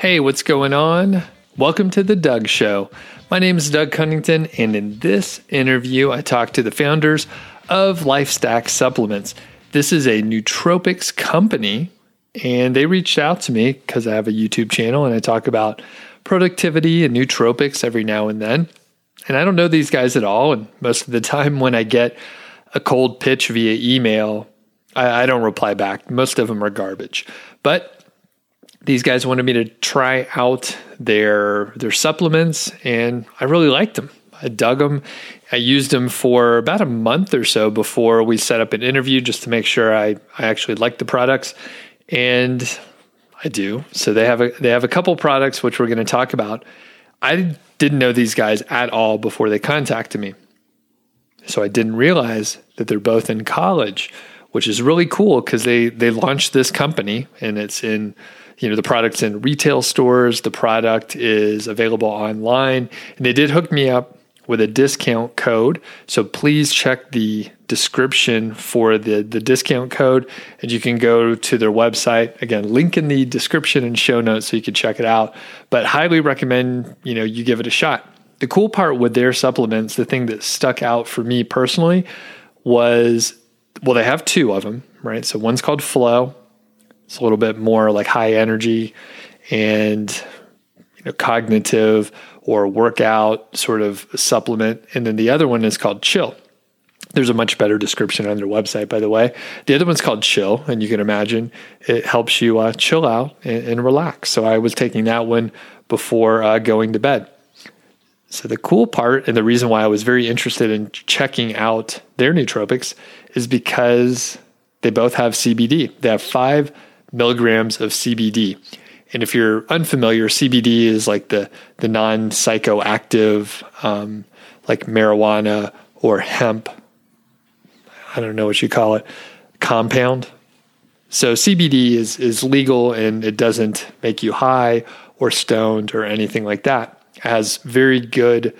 Hey, what's going on? Welcome to The Doug Show. My name is Doug Cunnington, and in this interview, I talk to the founders of LifeStack Supplements. This is a nootropics company, and they reached out to me because I have a YouTube channel and I talk about productivity and nootropics every now and then. And I don't know these guys at all. And most of the time, when I get a cold pitch via email, I, I don't reply back. Most of them are garbage. But these guys wanted me to try out their their supplements, and I really liked them. I dug them. I used them for about a month or so before we set up an interview just to make sure I, I actually liked the products. And I do. So they have a they have a couple products which we're going to talk about. I didn't know these guys at all before they contacted me. So I didn't realize that they're both in college, which is really cool because they they launched this company and it's in you know the product's in retail stores the product is available online. And they did hook me up with a discount code. So please check the description for the the discount code. And you can go to their website. Again link in the description and show notes so you can check it out. But highly recommend you know you give it a shot. The cool part with their supplements the thing that stuck out for me personally was well they have two of them right? So one's called flow it's a little bit more like high energy and you know, cognitive or workout sort of supplement. And then the other one is called Chill. There's a much better description on their website, by the way. The other one's called Chill, and you can imagine it helps you uh, chill out and, and, relax. So I was taking that one before uh, going to bed. So the cool part, and the reason why I was very interested in checking out their nootropics, is because they both have CBD. They have five milligrams of CBD. And if you're unfamiliar, CBD is like the the non psychoactive, um, like marijuana or hemp. I don't know what you call it, compound. So CBD is is legal and it doesn't make you high or stoned or anything like that. It has very good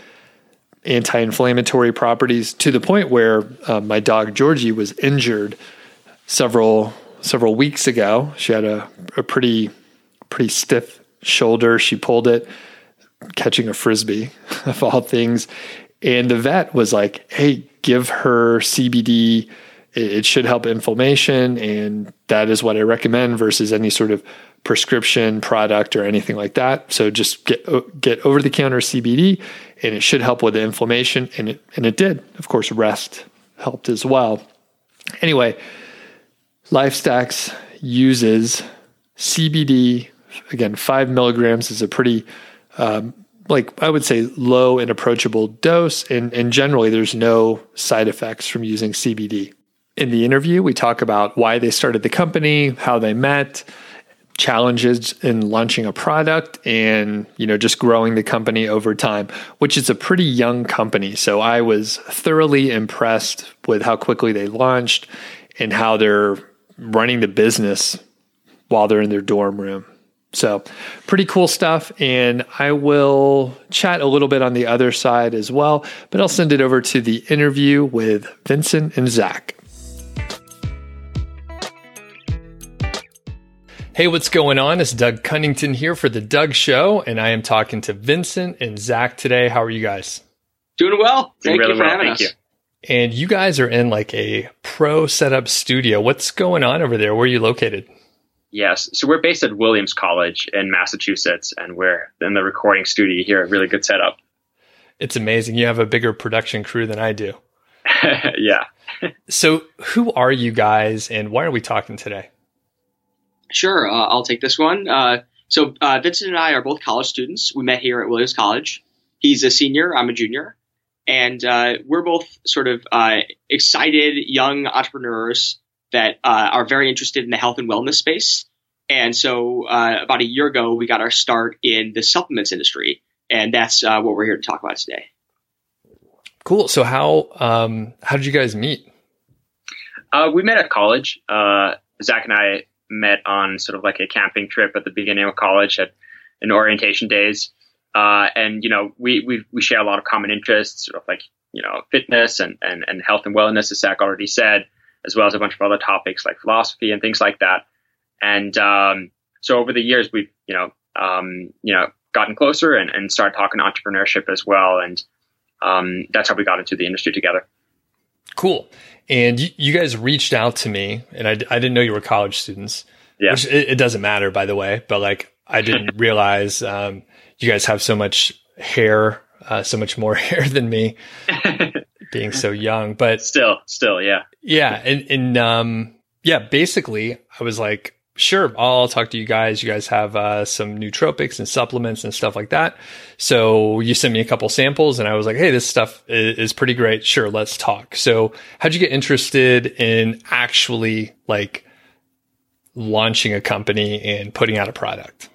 anti-inflammatory properties to the point where uh, my dog Georgie was injured several several weeks ago. She had a, a pretty pretty stiff shoulder. She pulled it catching a frisbee of all things. And the vet was like, "Hey, give her CBD. It, it should help inflammation, and that is what I recommend versus any sort of prescription product or anything like that. So just get get over the counter CBD, and it should help with the inflammation, and it and it did. Of course, rest helped as well. Anyway, LifeStacks uses CBD. Again, five milligrams is a pretty, um, like I would say, low and approachable dose. And, and generally, there's no side effects from using CBD. In the interview, we talk about why they started the company, how they met, challenges in launching a product and you know just growing the company over time which is a pretty young company so i was thoroughly impressed with how quickly they launched and how they're running the business while they're in their dorm room. So, pretty cool stuff. And I will chat a little bit on the other side as well, but I'll send it over to the interview with Vincent and Zach. Hey, what's going on? It's Doug Cunnington here for The Doug Show, and I am talking to Vincent and Zach today. How are you guys? Doing well. Thank Doing really you for well. having Thank us. you. And you guys are in like a pro setup studio. What's going on over there? Where are you located? Yes. So we're based at Williams College in Massachusetts, and we're in the recording studio here. A Really good setup. It's amazing. You have a bigger production crew than I do. yeah. So, who are you guys and why are we talking today? Sure, uh, I'll take this one. Uh, so uh, Vincent and I are both college students. We met here at Williams College. He's a senior. I'm a junior. And uh, we're both sort of uh, excited young entrepreneurs that uh, are very interested in the health and wellness space. And so uh, about a year ago, we got our start in the supplements industry. And that's uh, what we're here to talk about today. Cool. So, how um, how did you guys meet? Uh, we met at college. Uh, Zach and I met on sort of like a camping trip at the beginning of college at in orientation days. Uh, and you know, we, we we share a lot of common interests, sort of like you know, fitness and, and, and health and wellness, as Zach already said, as well as a bunch of other topics like philosophy and things like that. And um, so over the years, we've you know um, you know, gotten closer and, and started talking entrepreneurship as well. And um, that's how we got into the industry together. Cool. And you, you guys reached out to me, and I, I didn't know you were college students. Yeah. Which it, it doesn't matter, by the way. But like, I didn't realize um, you guys have so much hair, uh, so much more hair than me, being so young. But still, still, yeah, yeah, and and um, yeah, basically, I was like, sure, I'll talk to you guys. You guys have uh, some nootropics and supplements and stuff like that. So you sent me a couple samples, and I was like, hey, this stuff is, is pretty great. Sure, let's talk. So how'd you get interested in actually like launching a company and putting out a product?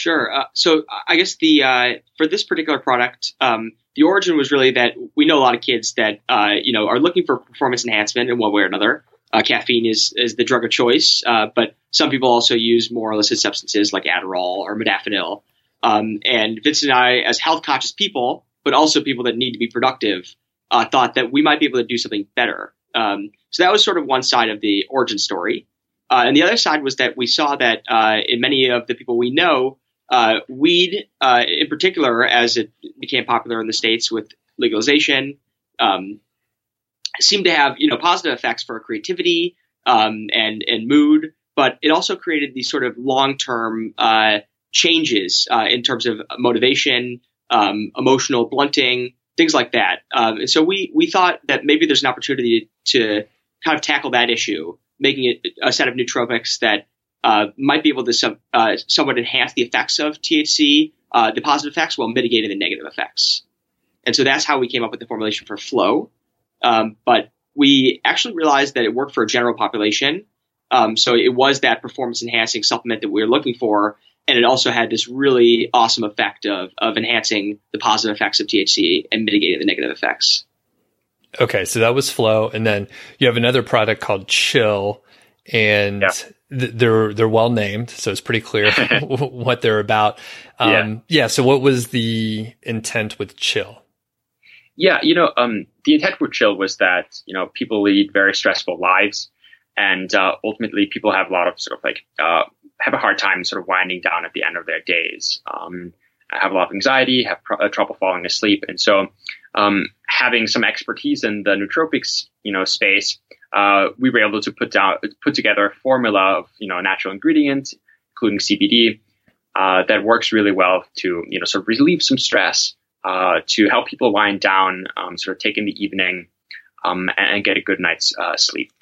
Sure. Uh, so I guess the uh, for this particular product, um, the origin was really that we know a lot of kids that uh, you know are looking for performance enhancement in one way or another. Uh, caffeine is is the drug of choice, uh, but some people also use more illicit substances like Adderall or modafinil. Um, and Vincent and I, as health conscious people, but also people that need to be productive, uh, thought that we might be able to do something better. Um, so that was sort of one side of the origin story. And the other side was that we saw that in many of the people we know, uh, weed, uh, in particular, as it became popular in the states with legalization, um, seemed to have you know positive effects for creativity um, and and mood, but it also created these sort of long term uh, changes uh, in terms of motivation, um, emotional blunting, things like that. Um, and so we we thought that maybe there's an opportunity to kind of tackle that issue making it a set of nootropics that uh, might be able to some, uh, somewhat enhance the effects of THC, uh, the positive effects, while mitigating the negative effects. And so that's how we came up with the formulation for Flow. Um, but we actually realized that it worked for a general population. Um, so it was that performance enhancing supplement that we were looking for. And it also had this really awesome effect of, of enhancing the positive effects of THC and mitigating the negative effects. Okay, so that was Flow, and then you have another product called Chill, and yeah. th- they're they're well named, so it's pretty clear what they're about. Um, yeah. yeah. So, what was the intent with Chill? Yeah, you know, um, the intent with Chill was that you know people lead very stressful lives, and uh, ultimately people have a lot of sort of like uh, have a hard time sort of winding down at the end of their days. Um, have a lot of anxiety, have pr- uh, trouble falling asleep, and so um, having some expertise in the nootropics, you know, space, uh, we were able to put down put together a formula of you know natural ingredients, including CBD, uh, that works really well to you know sort of relieve some stress, uh, to help people wind down, um, sort of take in the evening, um, and get a good night's uh, sleep.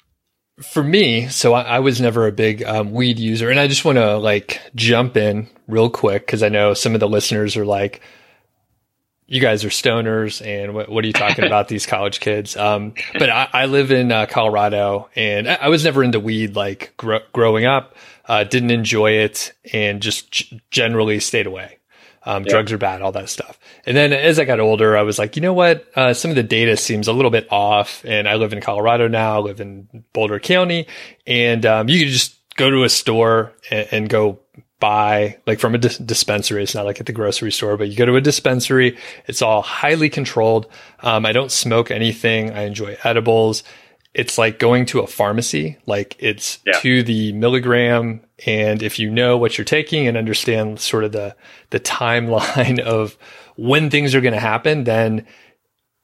For me, so I, I, was never a big um, weed user, and I just want to like jump in real quick because I know some of the listeners are like, "You guys are stoners, and what, what are you talking about? These college kids." Um, but I, I, live in uh, Colorado, and I, I, was never into weed like gr- growing up. Uh, didn't enjoy it, and just g- generally stayed away. Um, yeah. Drugs are bad, all that stuff. And then as I got older, I was like, you know what? Uh, some of the data seems a little bit off. And I live in Colorado now, I live in Boulder County, and um, you can just go to a store and, and go buy like from a dis- dispensary. It's not like at the grocery store, but you go to a dispensary. It's all highly controlled. Um, I don't smoke anything. I enjoy edibles it's like going to a pharmacy like it's yeah. to the milligram and if you know what you're taking and understand sort of the the timeline of when things are going to happen then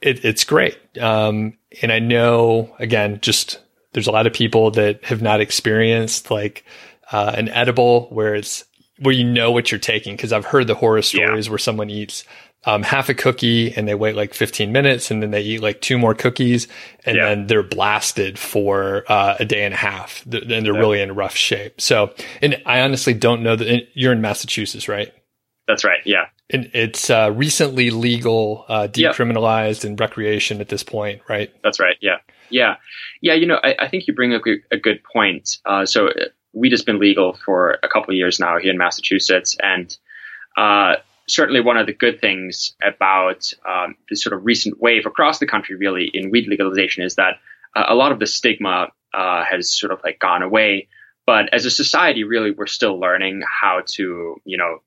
it, it's great um, and i know again just there's a lot of people that have not experienced like uh, an edible where it's where you know what you're taking because i've heard the horror stories yeah. where someone eats um, half a cookie and they wait like 15 minutes and then they eat like two more cookies and yeah. then they're blasted for uh, a day and a half and they're yeah. really in rough shape. So, and I honestly don't know that you're in Massachusetts, right? That's right. Yeah. And it's uh, recently legal, uh, decriminalized and recreation at this point, right? That's right. Yeah. Yeah. Yeah. You know, I, I think you bring up a, a good point. Uh, so weed has been legal for a couple of years now here in Massachusetts. And, uh, certainly one of the good things about um, this sort of recent wave across the country, really, in weed legalization is that uh, a lot of the stigma uh, has sort of like gone away. But as a society, really, we're still learning how to, you know,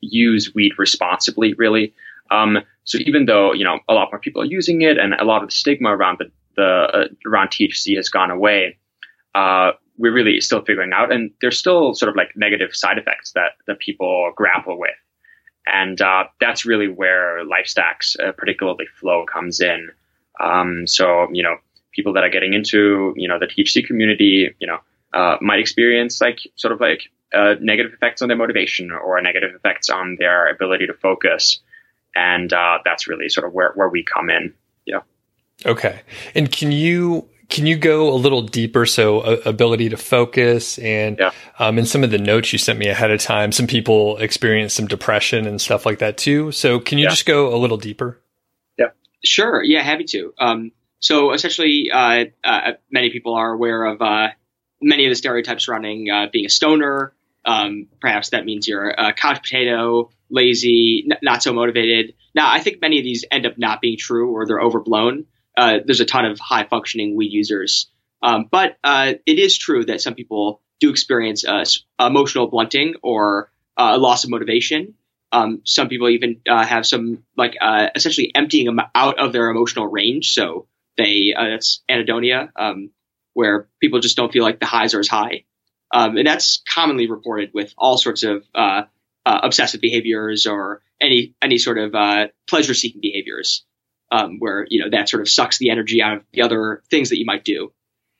use weed responsibly, really. Um, so even though you know a lot more people are using it, and a lot of the stigma around the, the uh, around THC has gone away, uh, we're really still figuring out, and there's still sort of like negative side effects that that people grapple with, and uh, that's really where LifeStacks, uh, particularly Flow, comes in. Um, so you know, people that are getting into you know the THC community, you know, uh, might experience like sort of like uh, negative effects on their motivation or negative effects on their ability to focus, and uh, that's really sort of where where we come in. Yeah. Okay. And can you can you go a little deeper? So uh, ability to focus and yeah. um, in some of the notes you sent me ahead of time, some people experience some depression and stuff like that too. So can you yeah. just go a little deeper? Yeah, sure. Yeah, happy to. Um, so essentially, uh, uh, many people are aware of uh, many of the stereotypes surrounding uh, being a stoner. Um, perhaps that means you're a couch potato, lazy, n- not so motivated. Now, I think many of these end up not being true or they're overblown uh, there's a ton of high functioning weed users. Um, but uh, it is true that some people do experience uh, emotional blunting or uh, a loss of motivation. Um, some people even uh, have some like uh, essentially emptying them out of their emotional range. So they that's anhedonia, um, where people just don't feel like the highs are as high, um, and that's commonly reported with all sorts of obsessive behaviors or any any sort of pleasure seeking behaviors um, where you know that sort of sucks the energy out of the other things that you might do.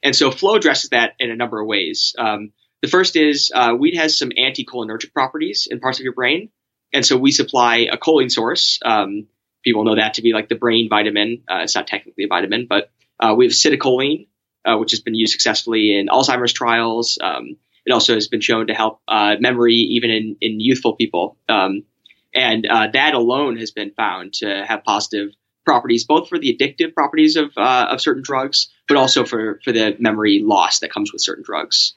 And so flow addresses that in a number of ways. Um, the first is uh, weed has some anticholinergic properties in parts of your brain, and so we supply a choline source. Um, people know that to be like the brain vitamin. Uh, it's not technically a vitamin, but uh, we have citicoline, uh, which has been used successfully in Alzheimer's trials. Um, it also has been shown to help uh, memory even in, in youthful people. Um, and uh, that alone has been found to have positive properties, both for the addictive properties of uh, of certain drugs, but also for for the memory loss that comes with certain drugs.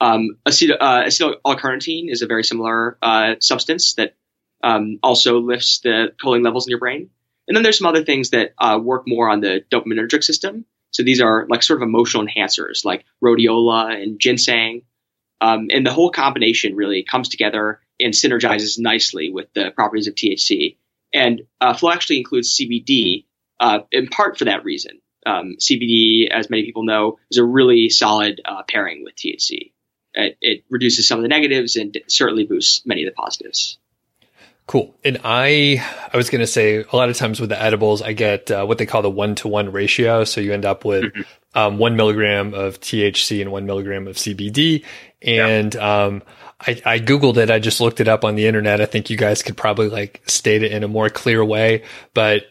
Um, acetyl, uh, is a very similar uh, substance that um, also lifts the choline levels in your brain. And then there's some other things that uh, work more on the dopaminergic system. So these are like sort of emotional enhancers, like rhodiola and ginseng. Um, and the whole combination really comes together and synergizes nicely with the properties of THC. And uh, Flow actually includes CBD uh, in part for that reason. Um, CBD, as many people know, is a really solid uh, pairing with THC. It, it, reduces some of the negatives and certainly boosts many of the positives. Cool. And I, I was going to say a lot of times with the edibles, I get uh, what they call the one to one ratio. So you end up with mm-hmm. um, one milligram of THC and one milligram of CBD. And yeah. um, I, I Googled it. I just looked it up on the internet. I think you guys could probably like state it in a more clear way, but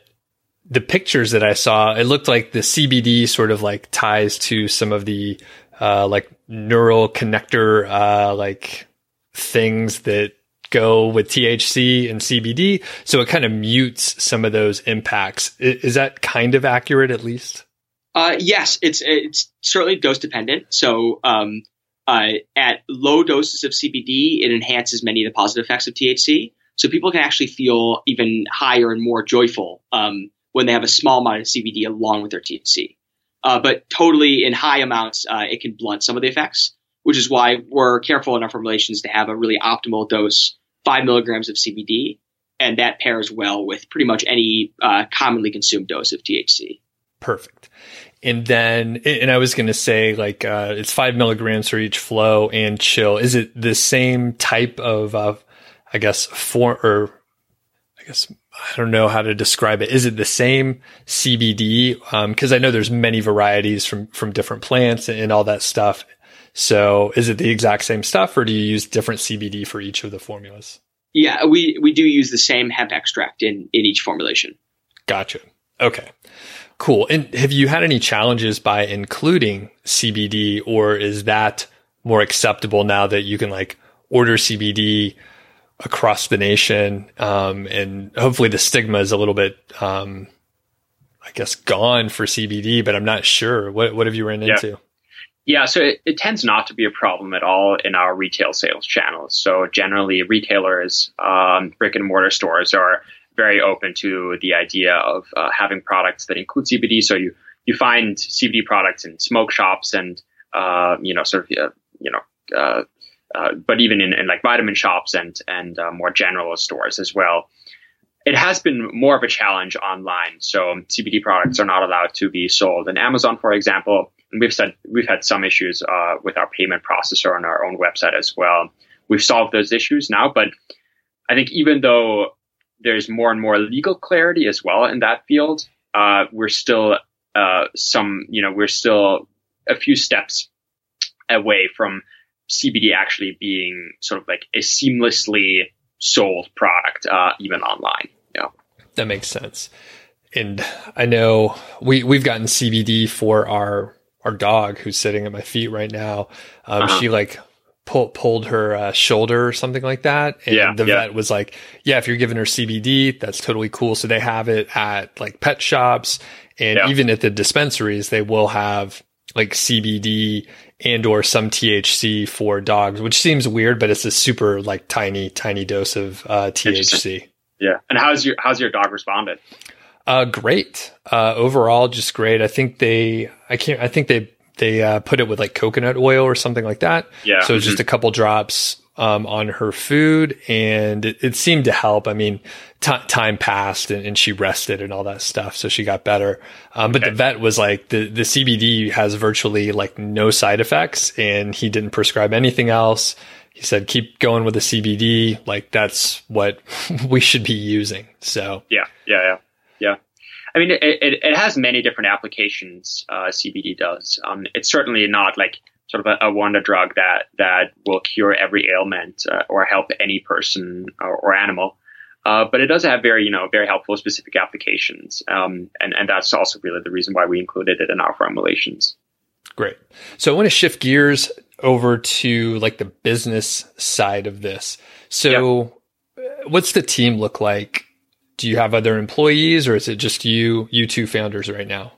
the pictures that I saw, it looked like the CBD sort of like ties to some of the, uh, like neural connector, uh, like things that go with THC and CBD. So it kind of mutes some of those impacts. Is that kind of accurate at least? Uh, yes, it's, it's certainly dose dependent. So, um, uh, at low doses of CBD, it enhances many of the positive effects of THC. So people can actually feel even higher and more joyful um, when they have a small amount of CBD along with their THC. Uh, but totally in high amounts, uh, it can blunt some of the effects, which is why we're careful in our formulations to have a really optimal dose, five milligrams of CBD, and that pairs well with pretty much any uh, commonly consumed dose of THC. Perfect and then and I was going to say like uh, it's five milligrams for each flow and chill. Is it the same type of uh, I guess for or I guess I don't know how to describe it. Is it the same CBD? Because um, I know there's many varieties from from different plants and all that stuff. So is it the exact same stuff, or do you use different CBD for each of the formulas? Yeah, we we do use the same hemp extract in in each formulation. Gotcha. Okay. Cool. And have you had any challenges by including CBD or is that more acceptable now that you can like order CBD across the nation? Um, and hopefully the stigma is a little bit, um, I guess gone for CBD, but I'm not sure. What, what have you run yeah. into? Yeah, so it, it, tends not to be a problem at all in our retail sales channels. So generally, retailers, um, brick and mortar stores are very open to the idea of uh, having products that include CBD. So you you find CBD products in smoke shops and uh, you know sort of uh, you know uh, uh, but even in, in, like vitamin shops and and more general stores as well. It has been more of a challenge online. So CBD products are not allowed to be sold in Amazon, for example, and we've said we've had some issues with our payment processor on our own website as well. We've solved those issues now, but I think even though there's more and more legal clarity as well in that field, uh, we're still uh, some, you know, we're still a few steps away from CBD actually being sort of like a seamlessly sold product, uh, even online. Yeah, that makes sense. And I know we we've gotten CBD for our our dog who's sitting at my feet right now. Um, uh-huh. She like pulled pulled her uh, shoulder or something like that, and yeah, the yeah. vet was like, "Yeah, if you're giving her CBD, that's totally cool." So they have it at like pet shops and yeah. even at the dispensaries, they will have like CBD and or some THC for dogs, which seems weird, but it's a super like tiny, tiny dose of uh, THC. Yeah. And how's your how's your dog responded? Uh, great. Uh, overall, just great. I think they, I can't, I think they, they, uh, put it with like coconut oil or something like that. Yeah. So mm-hmm. just a couple drops, um, on her food and it, it seemed to help. I mean, t- time passed and, and, she rested and all that stuff. So she got better. Um, but okay. the vet was like, the, the CBD has virtually like no side effects and he didn't prescribe anything else. He said, keep going with the CBD. Like that's what we should be using. So yeah, yeah, yeah, yeah. I mean, it, it, it has many different applications. Uh, CBD does. Um, it's certainly not like sort of a, a, wonder drug that that will cure every ailment uh, or help any person or, or animal. Uh, but it does have very, you know, very helpful specific applications, um, and and that's also really the reason why we included it in our formulations. Great. So I want to shift gears over to like the business side of this. So, yeah. what's the team look like? Do you have other employees, or is it just you, you two founders right now?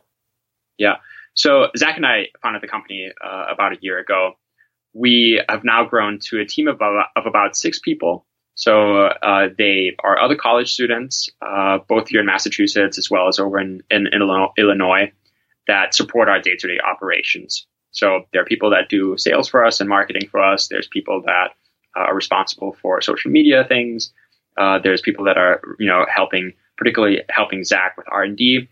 Yeah. So Zach and I founded the company uh, about a year ago. We have now grown to a team of, of about six people. So uh, they are other college students, uh, both here in Massachusetts as well as over in, in, in Illinois, that support our day-to-day operations. So there are people that do sales for us and marketing for us. There's people that uh, are responsible for social media things. Uh, there's people that are, you know, helping, particularly helping Zach with R and D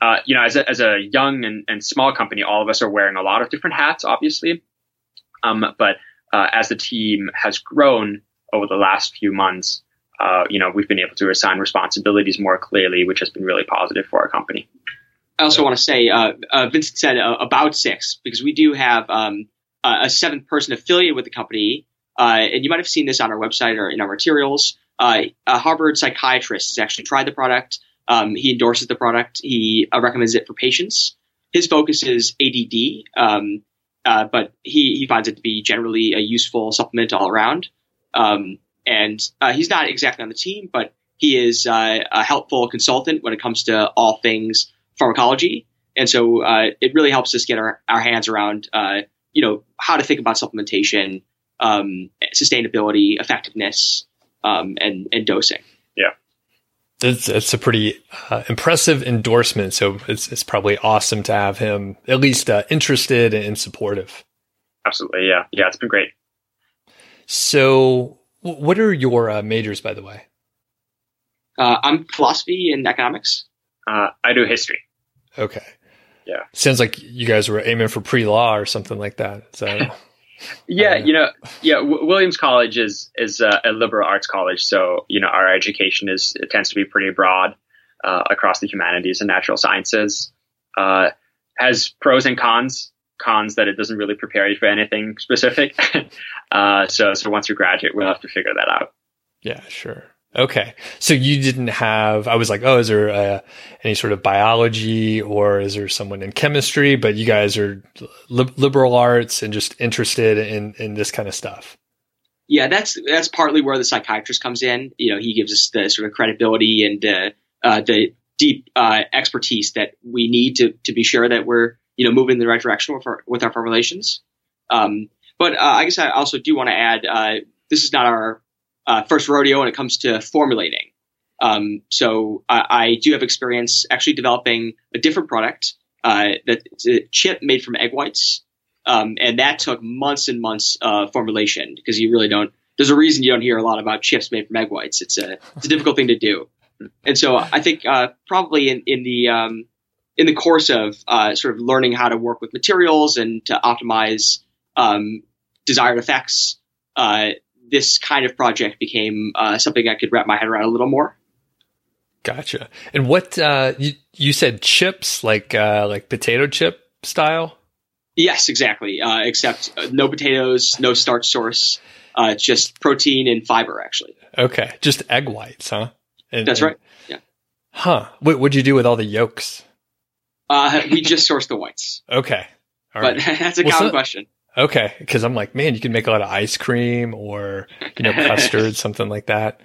uh, you know, as a, as a young and, and, small company, all of us are wearing a lot of different hats, obviously. Um, but uh, as the team has grown over the last few months, uh, you know, we've been able to assign responsibilities more clearly, which has been really positive for our company. I also want to say, uh, uh, Vincent said about six because we do have um, a seventh person affiliated with the company, and you might have seen this on our website or in our materials. A Harvard psychiatrist has actually tried the product. Um, he endorses the product. He uh, recommends it for patients. His focus is ADD, um, uh, but he, he finds it to be generally a useful supplement all around. Um, and uh, he's not exactly on the team, but he is uh, a helpful consultant when it comes to all things pharmacology. And so uh, it really helps us get our, our hands around, uh, you know, how to think about supplementation, um, sustainability, effectiveness, um, and, and dosing. It's, it's a pretty uh, impressive endorsement. So it's, it's probably awesome to have him at least uh, interested and supportive. Absolutely. Yeah. Yeah. It's been great. So, what are your uh, majors, by the way? Uh, I'm philosophy and economics. Uh, I do history. Okay. Yeah. Sounds like you guys were aiming for pre law or something like that. So. yeah, uh, you know, yeah. W- Williams College is is a, a, liberal arts college, so you know our education is it tends to be pretty broad uh, across the humanities and natural sciences. Uh, has pros and cons. Cons that it doesn't really prepare you for anything specific. Uh, so so once you graduate, we'll have to figure that out. Yeah, sure. Okay. So you didn't have, I was like, oh, is there uh, any sort of biology or is there someone in chemistry? But you guys are li- liberal arts and just interested in, in this kind of stuff. Yeah, that's that's partly where the psychiatrist comes in. You know, he gives us the sort of credibility and uh, uh, the deep uh, expertise that we need to to be sure that we're you know moving in the right direction with our, with our formulations. Um, but uh, I guess I also do want to add this is not our uh, first rodeo when it comes to formulating. Um, so I, I, do have experience actually developing a different product uh, that's a chip made from egg whites, um, and that took months and months of formulation because you really don't. There's a reason you don't hear a lot about chips made from egg whites. It's a it's a difficult thing to do, and so I think uh, probably in in the um, in the course of uh, sort of learning how to work with materials and to optimize um, desired effects, uh, this kind of project became uh, something I could wrap my head around a little more. Gotcha. And what uh, you you said chips like uh, like potato chip style? Yes, exactly. Uh, except uh, no potatoes, no starch source, uh, just protein and fiber. Actually. Okay, just egg whites, huh? And, That's right. Yeah. Huh. What would you do with all the yolks? Uh, we just source the whites. Okay. All but right. that's a well, common question. Okay, because I'm like, man, you can make a lot of ice cream or you know custard, something like that.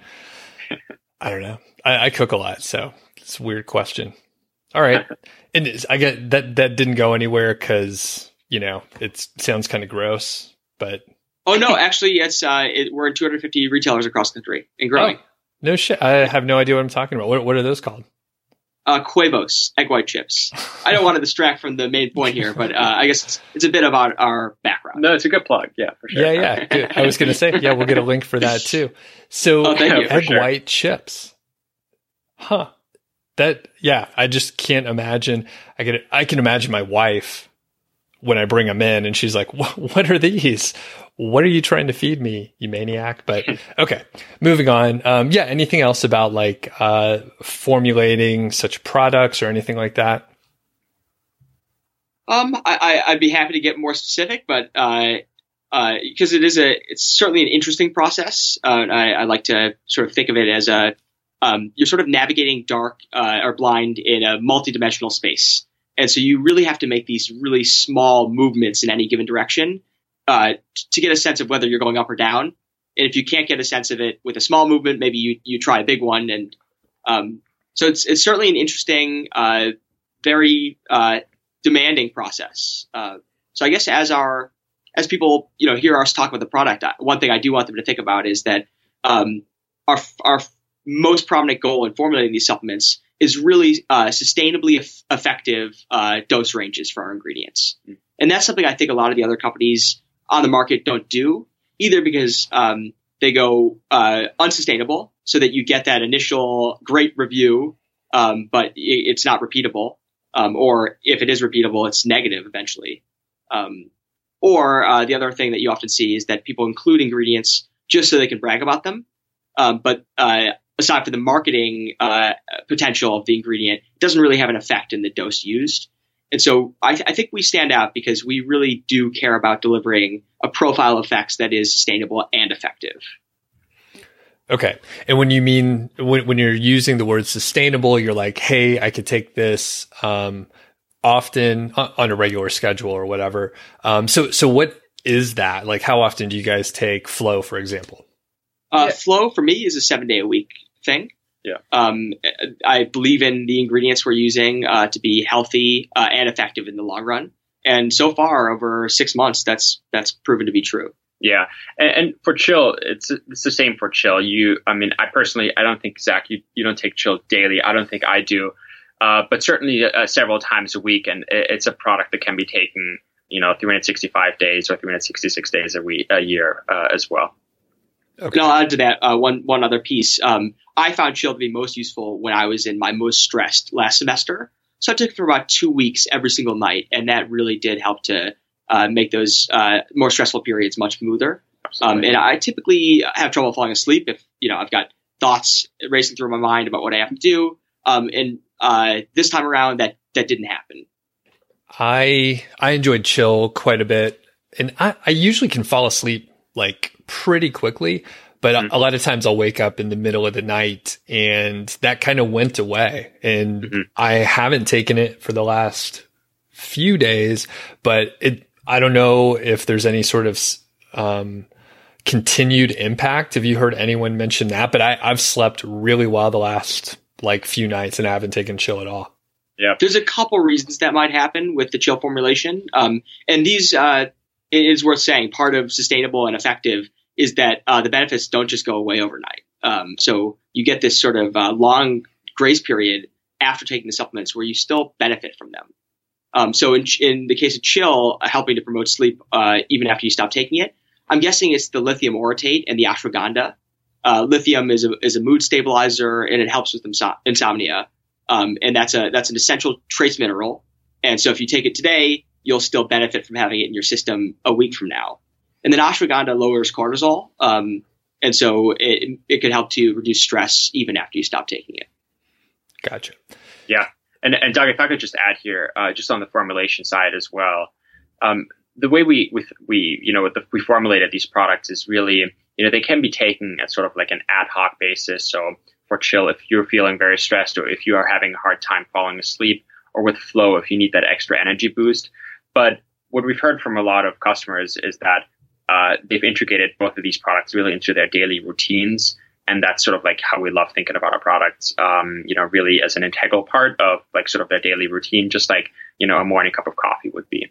I don't know. I, I, cook a lot, so it's a weird question. All right, and I get that that didn't go anywhere because you know it sounds kind of gross, but oh no, actually, it's uh, it, we're in 250 retailers across the country and growing. Oh, no shit, I have no idea what I'm talking about. What what are those called? Uh, Quevos egg white chips. I don't want to distract from the main point here, but uh, I guess it's, it's, a bit about our background. No, it's a good plug. Yeah, for sure. Yeah, yeah. I was going to say, yeah, we'll get a link for that too. So oh, egg sure. white chips. Huh. That yeah, I just can't imagine. I can I can imagine my wife when I bring them in, and she's like, "What are these? What are you trying to feed me, you maniac? But okay, moving on. Um, yeah, anything else about like uh, formulating such products or anything like that? Um, I, would be happy to get more specific, but uh, uh, because it is a, it's certainly an interesting process. Uh, I, I, like to sort of think of it as a, um, you're sort of navigating dark uh, or blind in a multidimensional space, and so you really have to make these really small movements in any given direction uh, to get a sense of whether you're going up or down. And if you can't get a sense of it with a small movement, maybe you, you try a big one. And um, so it's, it's certainly an interesting, uh, very uh, demanding process. Uh, so I guess as our as people you know hear us talk about the product, one thing I do want them to think about is that um, our our most prominent goal in formulating these supplements is really uh, sustainably effective uh, dose ranges for our ingredients. And that's something I think a lot of the other companies on the market don't do either because um, they go uh, unsustainable so that you get that initial great review, um, but it's not repeatable. Um, or if it is repeatable, it's negative eventually. Um, or uh, the other thing that you often see is that people include ingredients just so they can brag about them. Um, but uh, aside from the marketing uh, potential of the ingredient, it doesn't really have an effect in the dose used. And so I, I, think we stand out because we really do care about delivering a profile of effects that is sustainable and effective. Okay. And when you mean, when, when you're using the word sustainable, you're like, hey, I could take this um, often on a regular schedule or whatever. Um, so, so what is that? Like, how often do you guys take flow, for example? Uh, yeah. Flow for me is a seven day a week thing. Yeah. Um, I believe in the ingredients we're using uh, to be healthy uh, and effective in the long run. And so far, over six months, that's that's proven to be true. Yeah, and, and, for chill, it's it's the same for chill. You, I mean, I personally, I don't think Zach, you you don't take chill daily. I don't think I do, uh, but certainly uh, several times a week, and it's a product that can be taken, you know, 365 days or 366 days a week, a year uh, as well. Okay. And I'll add to that uh, one one other piece. Um, I found Chill to be most useful when I was in my most stressed last semester. So I took it for about two weeks every single night, and that really did help to uh, make those uh, more stressful periods much smoother. Um, and I typically have trouble falling asleep if you know I've got thoughts racing through my mind about what I have to do. Um, and uh, this time around, that that didn't happen. I I enjoyed Chill quite a bit, and I, I usually can fall asleep like pretty quickly. But mm-hmm. a lot of times I'll wake up in the middle of the night and that kind of went away. And mm-hmm. I haven't taken it for the last few days, but it, I don't know if there's any sort of, um, continued impact. Have you heard anyone mention that? But I, I've slept really well the last like few nights and I haven't taken chill at all. Yeah. There's a couple reasons that might happen with the chill formulation. Um, and these, uh, it is worth saying part of sustainable and effective is that uh, the benefits don't just go away overnight. Um, so you get this sort of uh, long grace period after taking the supplements where you still benefit from them. Um, so in, in, the case of chill, uh, helping to promote sleep uh, even after you stop taking it, I'm guessing it's the lithium orotate and the ashwagandha. Uh, lithium is a, is a mood stabilizer and it helps with inso- insomnia. um, and that's a that's an essential trace mineral. And so if you take it today, you'll still benefit from having it in your system a week from now. And then ashwagandha lowers cortisol, um, and so it it could help to reduce stress even after you stop taking it. Gotcha. Yeah, and and Doug, if I could just add here, uh, just on the formulation side as well, um, the way we with we you know the, we formulated these products is really you know they can be taken at sort of like an ad hoc basis. So for chill, if you're feeling very stressed or if you are having a hard time falling asleep, or with flow if you need that extra energy boost. But what we've heard from a lot of customers is that uh, they've integrated both of these products really into their daily routines. And that's sort of like how we love thinking about our products um, you know really as an integral part of like sort of their daily routine just like you know a morning cup of coffee would be.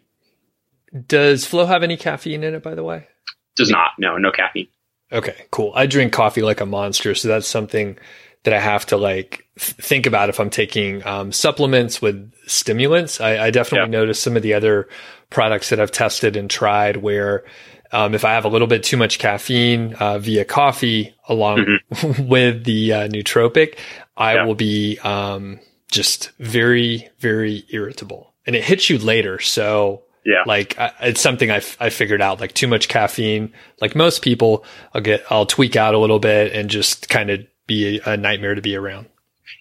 Does flow have any caffeine in it by the way? Does not. No no caffeine. Okay cool. I drink coffee like a monster so that's something that i have to like think about if i'm taking um, supplements with stimulants i, I definitely yeah. notice some of the other products that i've tested and tried where um, if I have a little bit too much caffeine uh, via coffee along mm-hmm. with the uh, nootropic, I yeah. will be um, just very, very irritable. And it hits you later. So, yeah, like I, it's something I, f- I figured out. Like too much caffeine, like most people, I'll get, I'll tweak out a little bit and just kind of be a, a nightmare to be around.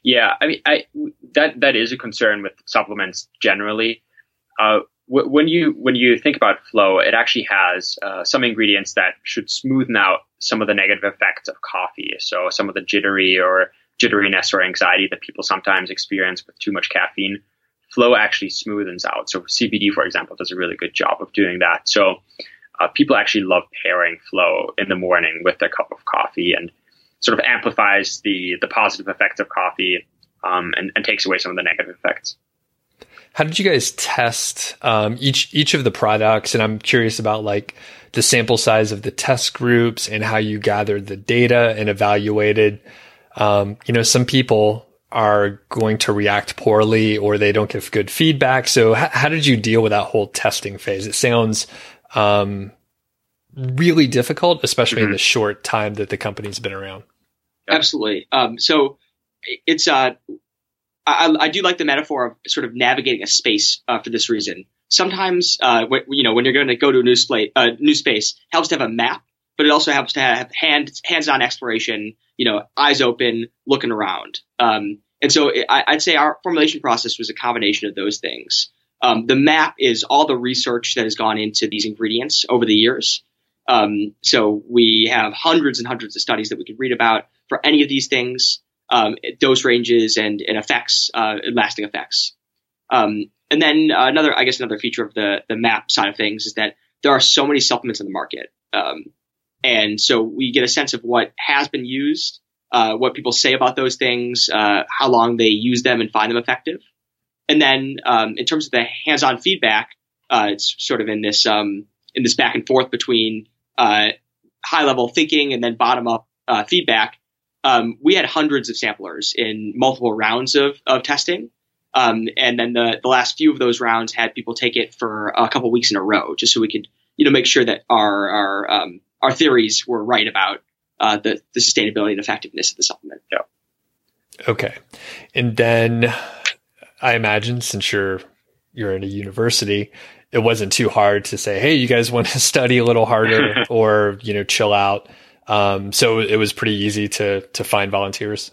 Yeah, I mean, I that that is a concern with supplements generally. Uh, when you when you think about flow, it actually has uh, some ingredients that should smoothen out some of the negative effects of coffee. So some of the jittery or jitteriness or anxiety that people sometimes experience with too much caffeine. Flow actually smoothens out. So CBD, for example, does a really good job of doing that. So uh, people actually love pairing flow in the morning with their cup of coffee and sort of amplifies the the positive effects of coffee um, and, and takes away some of the negative effects. How did you guys test um, each each of the products? And I'm curious about like the sample size of the test groups and how you gathered the data and evaluated. Um, you know, some people are going to react poorly or they don't give good feedback. So, h- how did you deal with that whole testing phase? It sounds um, really difficult, especially mm-hmm. in the short time that the company's been around. Absolutely. Um, so, it's uh, I, I, do like the metaphor of sort of navigating a space uh, for this reason. Sometimes, uh, when, you know, when you're going to go to a new, spa- uh, new space, helps to have a map, but it also helps to have hand, hands-on exploration. You know, eyes open, looking around. Um, and so I, would say our formulation process was a combination of those things. Um, the map is all the research that has gone into these ingredients over the years. Um, so we have hundreds and hundreds of studies that we could read about for any of these things um, dose ranges and, and effects, uh, lasting effects. Um, and then another, I guess, another feature of the the map side of things is that there are so many supplements in the market, um, and so we get a sense of what has been used, uh, what people say about those things, uh, how long they use them and find them effective, and then um, in terms of the hands-on feedback, uh, it's sort of in this um, in this back and forth between uh, high-level thinking and then bottom-up uh, feedback um, we had hundreds of samplers in multiple rounds of, of testing. Um, and then the, the last few of those rounds had people take it for a couple weeks in a row, just so we could, you know, make sure that our our um, our theories were right about uh, the the sustainability and effectiveness of the supplement. Yeah. Okay, and then I imagine since you're you're in a university, it wasn't too hard to say, hey, you guys want to study a little harder or you know chill out. Um, so it was pretty easy to to find volunteers.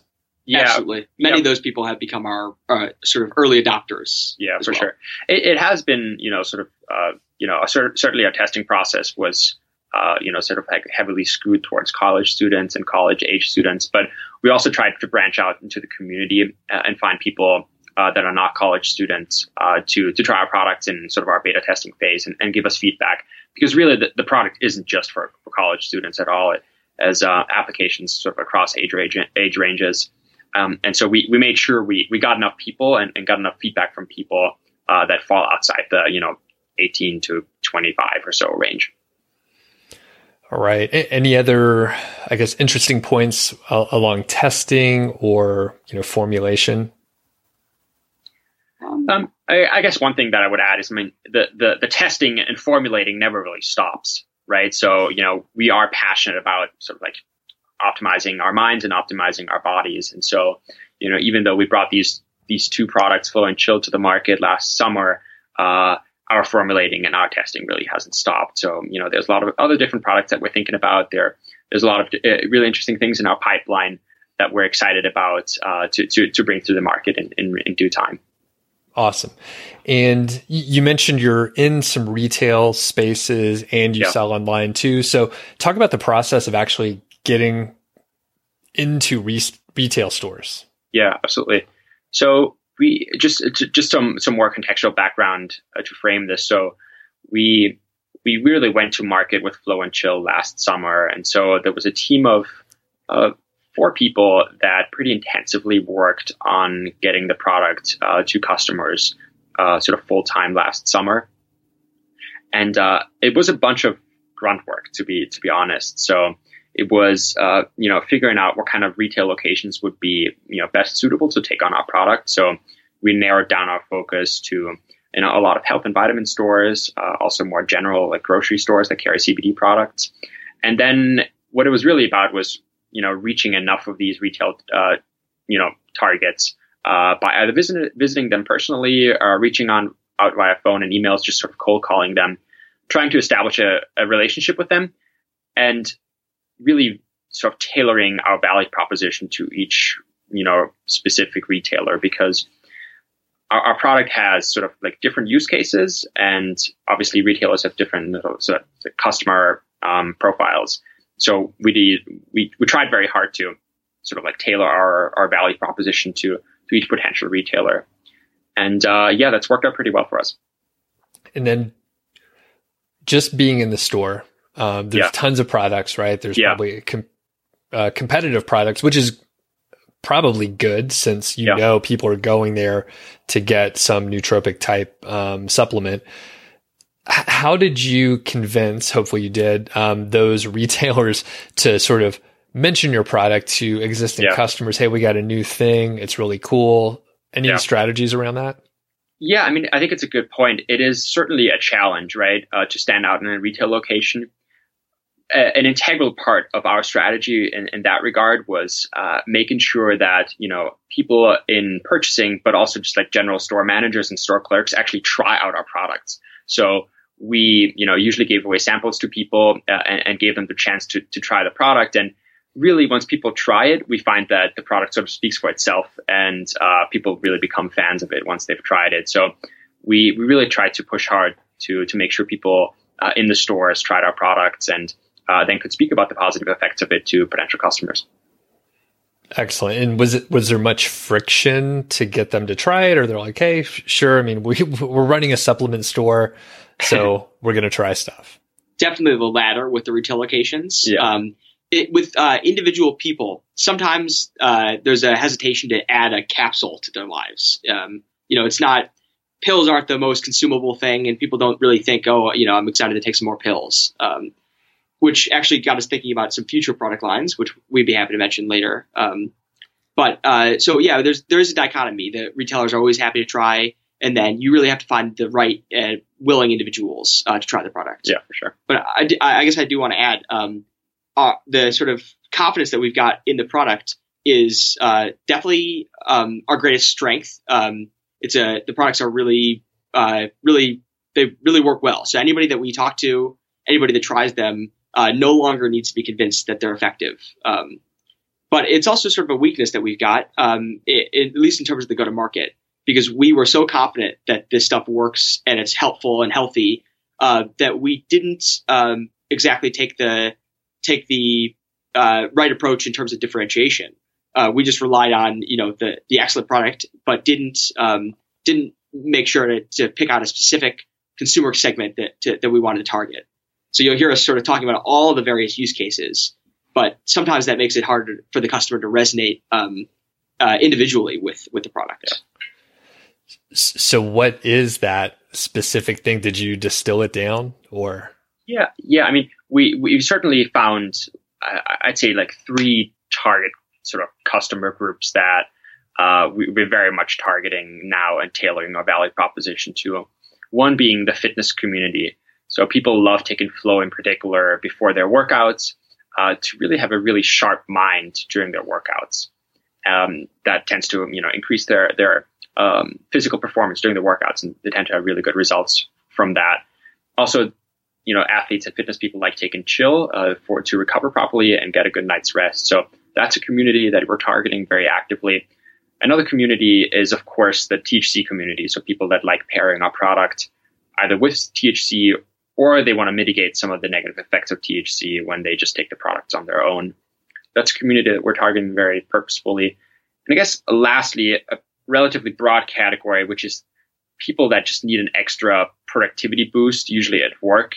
Yeah, absolutely. Many yep. of those people have become our uh, sort of early adopters. Yeah, for well. sure. It, it, has been, you know, sort of, uh, you know, certainly our testing process was, uh, you know, sort of like heavily skewed towards college students and college age students. But we also tried to branch out into the community uh, and find people uh, that are not college students uh, to to try our products in sort of our beta testing phase and, and give us feedback. Because really, the, the product isn't just for, for college students at all. It, as uh, applications sort of across age range, age ranges. Um, and so we, we made sure we, we got enough people and, and got enough feedback from people uh, that fall outside the you know 18 to 25 or so range. All right. Any other, I guess, interesting points uh, along testing or you know formulation? Um, I, I, guess one thing that I would add is, I mean, the, the the testing and formulating never really stops right? So, you know, we are passionate about sort of like optimizing our minds and optimizing our bodies. And so, you know, even though we brought these these two products, Flow and Chill, to the market last summer, uh, our formulating and our testing really hasn't stopped. So, you know, there's a lot of other different products that we're thinking about. There, there's a lot of uh, really interesting things in our pipeline that we're excited about uh, to, to, to bring to the market in, in, in due time. Awesome. And you mentioned you're in some retail spaces and you yeah. sell online too. So talk about the process of actually getting into re- retail stores. Yeah, absolutely. So we just just some some more contextual background uh, to frame this. So we we really went to market with Flow and Chill last summer, and so there was a team of uh, four people that pretty intensively worked on getting the product uh, to customers, uh, sort of full time last summer, and uh, it was a bunch of grunt work to be to be honest. So it was uh, you know figuring out what kind of retail locations would be you know best suitable to take on our product. So we narrowed down our focus to you know a lot of health and vitamin stores, uh, also more general like grocery stores that carry CBD products. And then what it was really about was you know reaching enough of these retail uh, you know targets uh, by either visit, visiting them personally or reaching on out via phone and emails, just sort of cold calling them, trying to establish a, a relationship with them, and really sort of tailoring our value proposition to each you know specific retailer because our, our, product has sort of like different use cases and obviously retailers have different sort of customer um, profiles so we did we, we tried very hard to sort of like tailor our, our value proposition to to each potential retailer and uh, yeah that's worked out pretty well for us and then just being in the store um, there's yeah. tons of products, right? There's yeah. probably com- uh, competitive products, which is probably good since you yeah. know people are going there to get some nootropic type um, supplement. How did you convince, hopefully you did, um, those retailers to sort of mention your product to existing yeah. customers? Hey, we got a new thing. It's really cool. Any yeah. strategies around that? Yeah, I mean, I think it's a good point. It is certainly a challenge, right, uh, to stand out in a retail location an integral part of our strategy in, in that regard was uh, making sure that you know people in purchasing, but also just like general store managers and store clerks actually try out our products. So we you know usually gave away samples to people uh, and, and, gave them the chance to to try the product. And really, once people try it, we find that the product sort of speaks for itself, and uh, people really become fans of it once they've tried it. So we we really try to push hard to to make sure people uh, in the stores tried our products and uh, then could speak about the positive effects of it to potential customers. Excellent. And was it was there much friction to get them to try it, or they're like, "Hey, sure." I mean, we we're running a supplement store, so we're going to try stuff. Definitely the latter with the retail locations. Yeah. Um, it, with uh, individual people, sometimes uh, there's a hesitation to add a capsule to their lives. Um, you know, it's not pills aren't the most consumable thing, and people don't really think, "Oh, you know, I'm excited to take some more pills." Um, which actually got us thinking about some future product lines, which we'd be happy to mention later. Um, but uh, so yeah, there's there's a dichotomy. The retailers are always happy to try, and then you really have to find the right uh, willing individuals uh, to try the product. Yeah, for sure. But I, I guess I do want to add um, uh, the sort of confidence that we've got in the product is uh, definitely um, our greatest strength. Um, it's a the products are really uh, really they really work well. So anybody that we talk to, anybody that tries them uh, no longer needs to be convinced that they're effective. Um, but it's also sort of a weakness that we've got, um, it, it, at least in terms of the go to market, because we were so confident that this stuff works and it's helpful and healthy uh, that we didn't um, exactly take the take the uh, right approach in terms of differentiation. Uh, we just relied on you know the the excellent product, but didn't um, didn't make sure to, to pick out a specific consumer segment that to, that we wanted to target. So you'll hear us sort of talking about all the various use cases, but sometimes that makes it harder for the customer to resonate um, uh, individually with with the product. So, what is that specific thing? Did you distill it down, or? Yeah, yeah. I mean, we we certainly found I'd say like three target sort of customer groups that uh, we, are very much targeting now and tailoring our value proposition to. One being the fitness community. So people love taking flow in particular before their workouts uh, to really have a really sharp mind during their workouts. Um, that tends to you know increase their their um, physical performance during the workouts, and they tend to have really good results from that. Also, you know, athletes and fitness people like taking chill uh, for to recover properly and get a good night's rest. So that's a community that we're targeting very actively. Another community is, of course, the THC community. So people that like pairing our product either with THC or they want to mitigate some of the negative effects of THC when they just take the products on their own. That's a community that we're targeting very purposefully. And I guess lastly, a relatively broad category, which is people that just need an extra productivity boost, usually at work.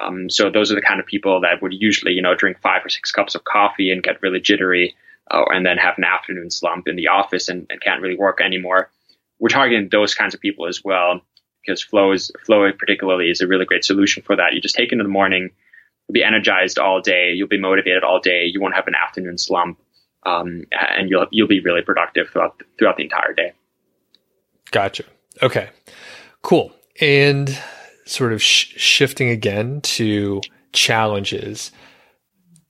Um, so those are the kind of people that would usually, you know, drink five or six cups of coffee and get really jittery, uh, and then have an afternoon slump in the office and, and, can't really work anymore. We're targeting those kinds of people as well because flow is flow particularly is a really great solution for that. You just take it in the morning, you'll be energized all day, you'll be motivated all day, you won't have an afternoon slump, um, and you'll you'll be really productive throughout throughout the entire day. Gotcha. Okay. Cool. And sort of sh- shifting again to challenges,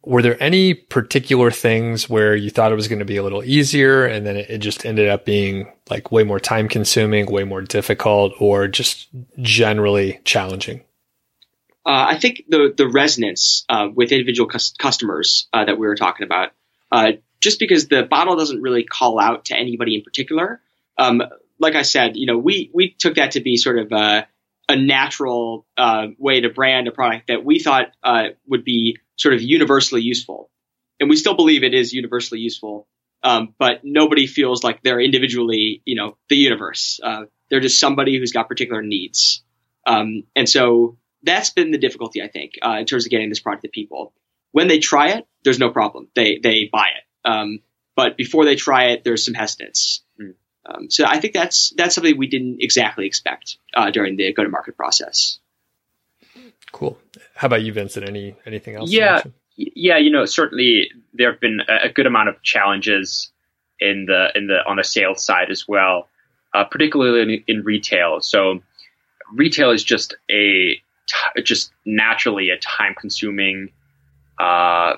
were there any particular things where you thought it was going to be a little easier and then it, it just ended up being like way more time consuming, way more difficult, or just generally challenging? Uh, I think the the resonance uh, with individual cus- customers uh, that we were talking about, uh, just because the bottle doesn't really call out to anybody in particular. Um, like I said, you know, we we took that to be sort of a, a natural uh, way to brand a product that we thought uh, would be sort of universally useful, and we still believe it is universally useful. Um, but nobody feels like they're individually, you know, the universe. Uh, they're just somebody who's got particular needs, um, and so that's been the difficulty, I think, uh, in terms of getting this product to people. When they try it, there's no problem; they they buy it. Um, but before they try it, there's some hesitance. Mm. Um, so I think that's that's something we didn't exactly expect uh, during the go to market process. Cool. How about you, Vincent? Any anything else? Yeah, yeah. You know, certainly there have been a good amount of challenges in the in the on the sales side as well, uh, particularly in, in, retail. So retail is just a just naturally a time consuming, uh,